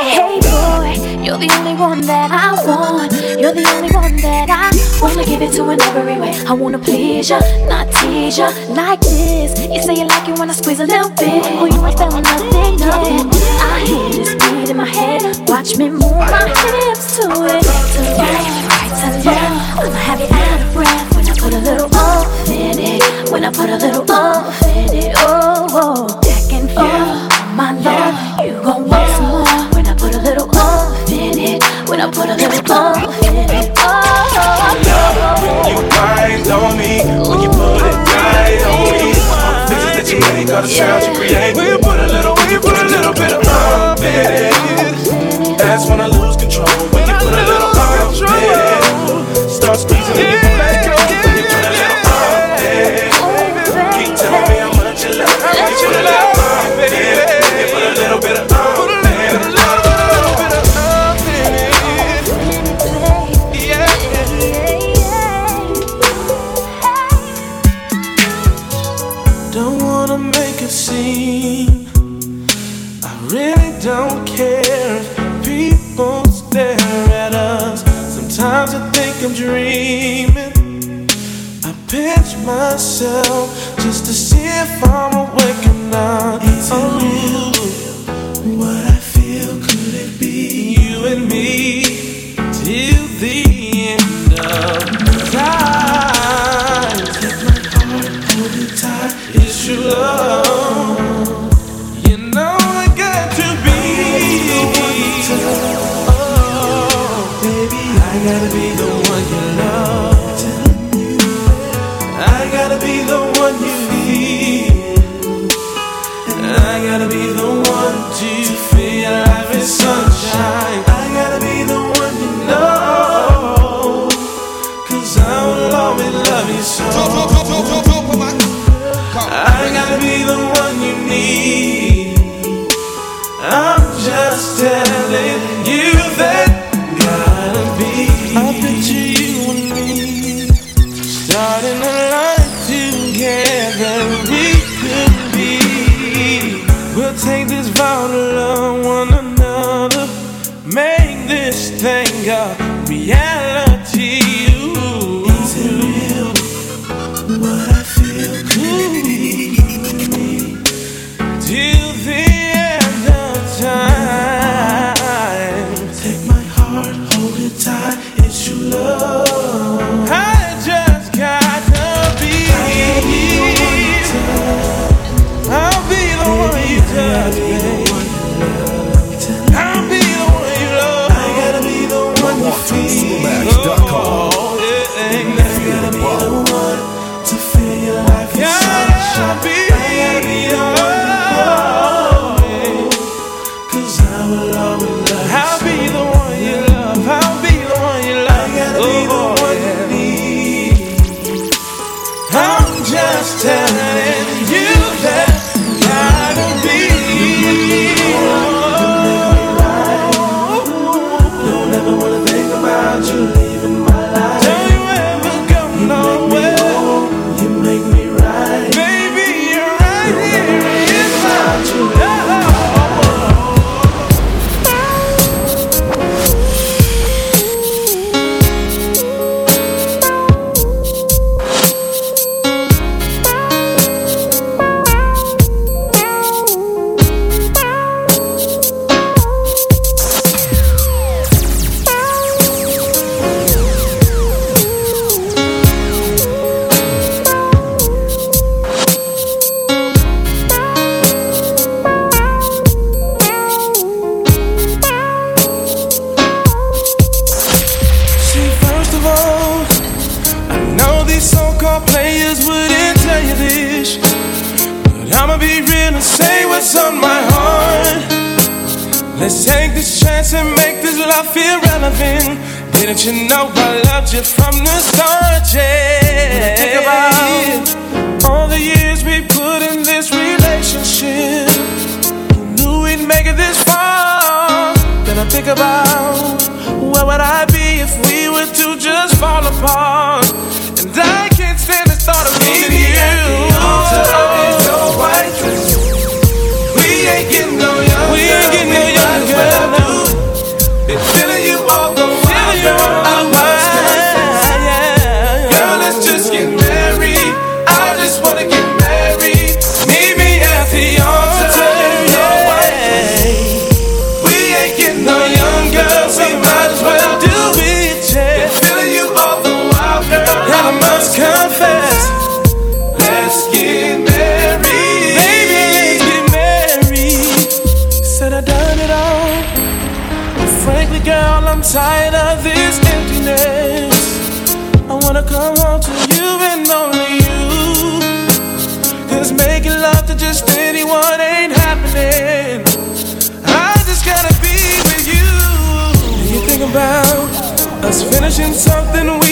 Hey boy, you're the only one that I want. You're the only one that I wanna give it to in every way. I wanna please ya, not tease ya like this. You say you like it when I squeeze a little bit. Oh, you ain't feeling nothing, nothing. I hear this beat in my head. Watch me move my hips to it. To right to left. I'ma have you out of breath when I put a little off in it. When I put a little off in it. Oh, oh. Back and forth. My love, you gon' want some more when I put a little off in it. When I put a little off in it. Oh, Love when you wind on me, when you put it right on me. All the faces that you make, all the sounds you create. When you put a little, when you put a little bit of um in it. That's when I lose control. When you put a little um in it. Start squeezing and myself just to see if I'm awake or not. Is it real? Something we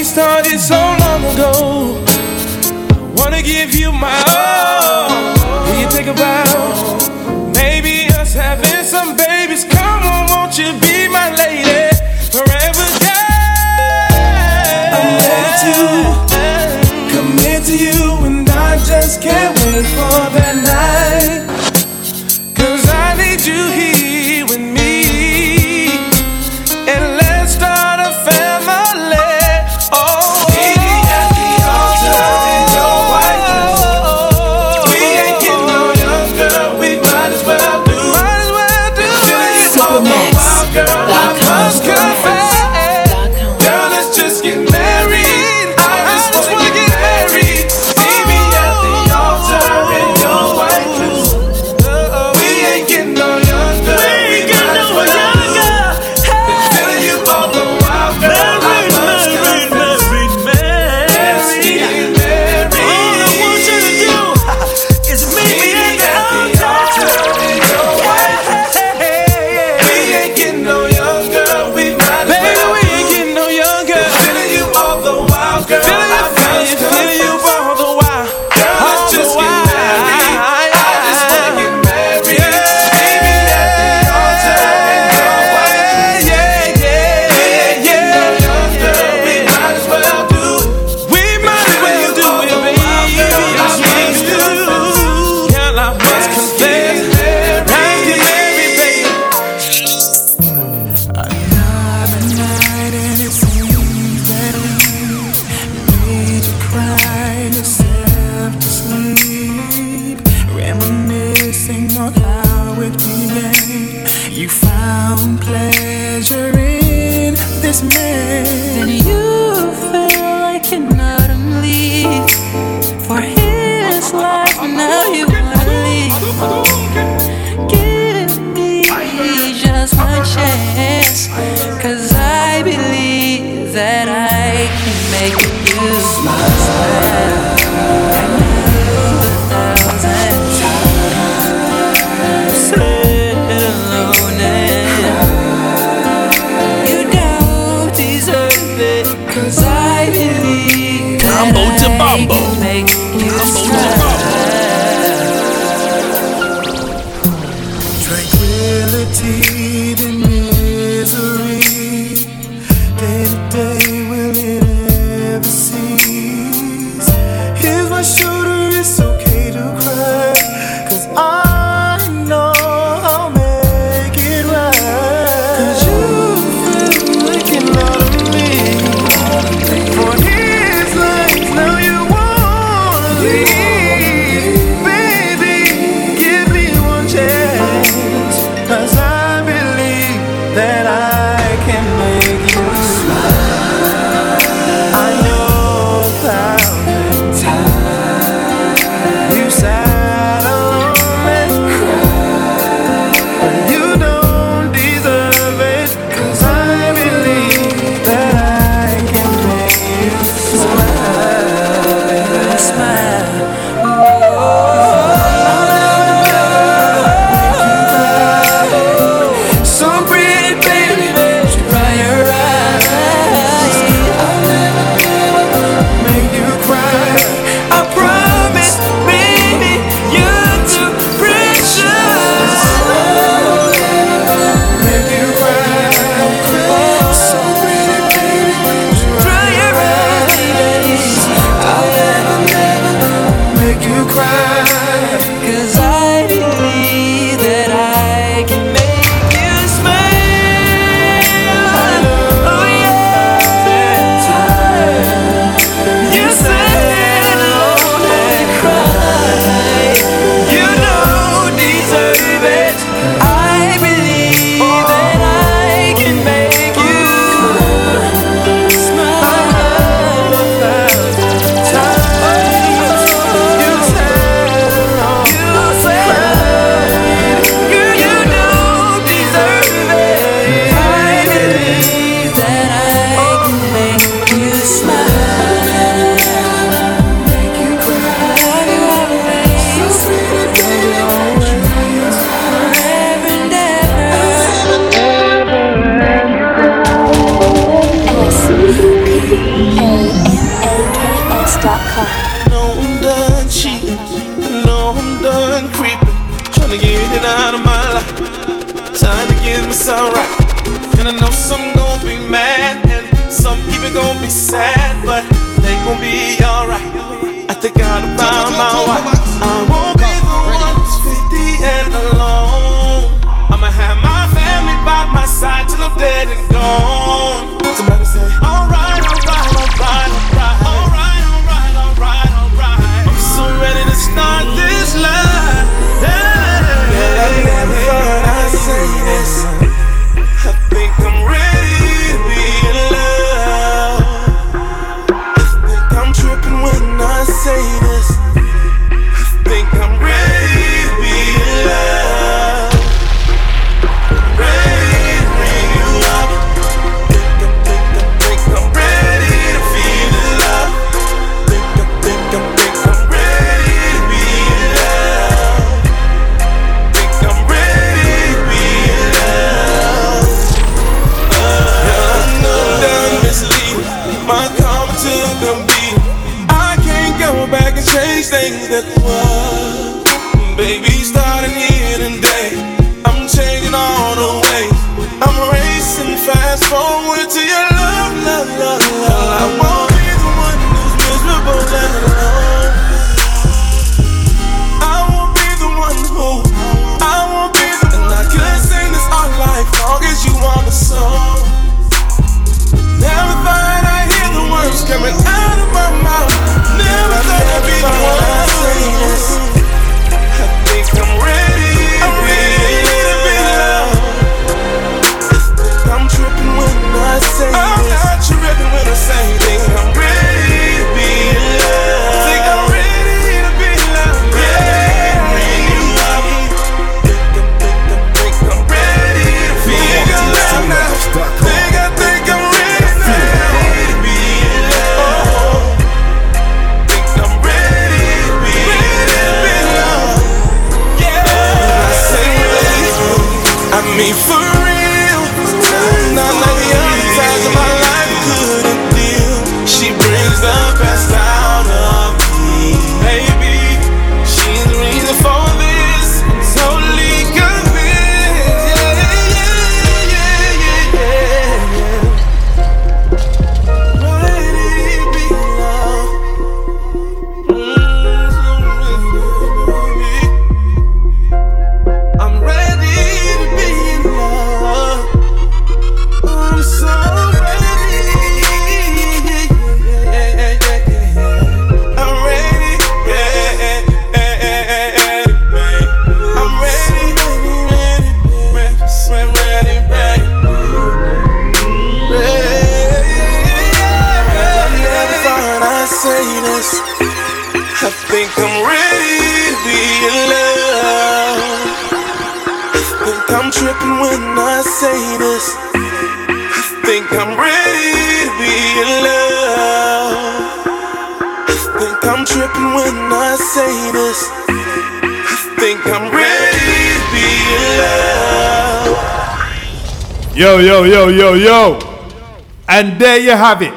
There you have it.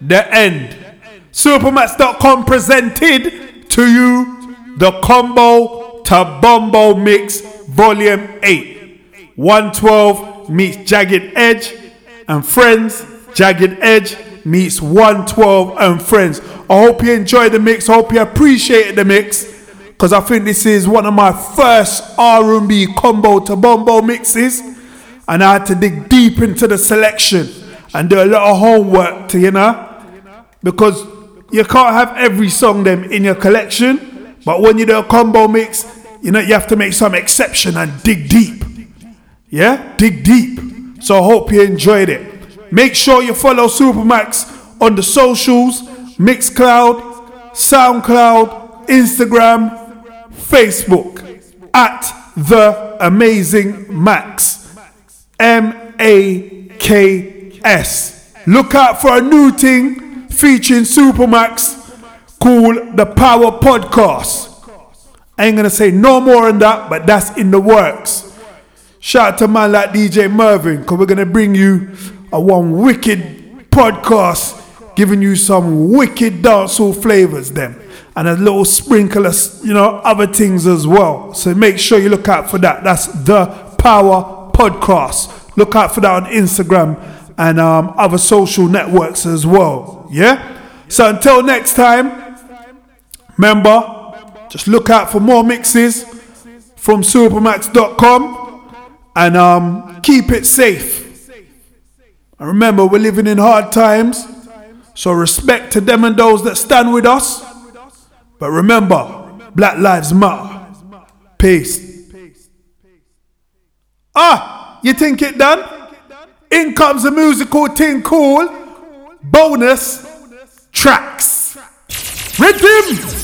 The end. Supamaks.com presented to you the combo to Bombo Mix Volume 8. 112 meets Jagged Edge and Friends. Jagged Edge meets 112 and Friends. I hope you enjoyed the mix. I hope you appreciated the mix. Because I think this is one of my first R&B combo to Bombo mixes. And I had to dig deep into the selection and do a lot of homework to, you know, because you can't have every song them in your collection, but when you do a combo mix, you know, you have to make some exception and dig deep. Yeah? Dig deep. So I hope you enjoyed it. Make sure you follow Supamaks on the socials, Mixcloud, SoundCloud, Instagram, Facebook at the amazing Maks. M A K S. Look out for a new thing featuring Supamaks called the Power Podcast. I ain't gonna say no more on that, but that's in the works. Shout out to man like DJ Mervin, because we're gonna bring you a one wicked podcast giving you some wicked dancehall flavors then. And a little sprinkle of, you know, other things as well. So make sure you look out for that. That's the Power Podcast. Look out for that on Instagram and um, other social networks as well. Yeah? So until next time, remember, just look out for more mixes from supamaks.com and um, keep it safe. And remember, we're living in hard times, so respect to them and those that stand with us. But remember, Black Lives Matter. Peace. Ah, you think it done? In comes a musical thing called bonus tracks. Rhythm.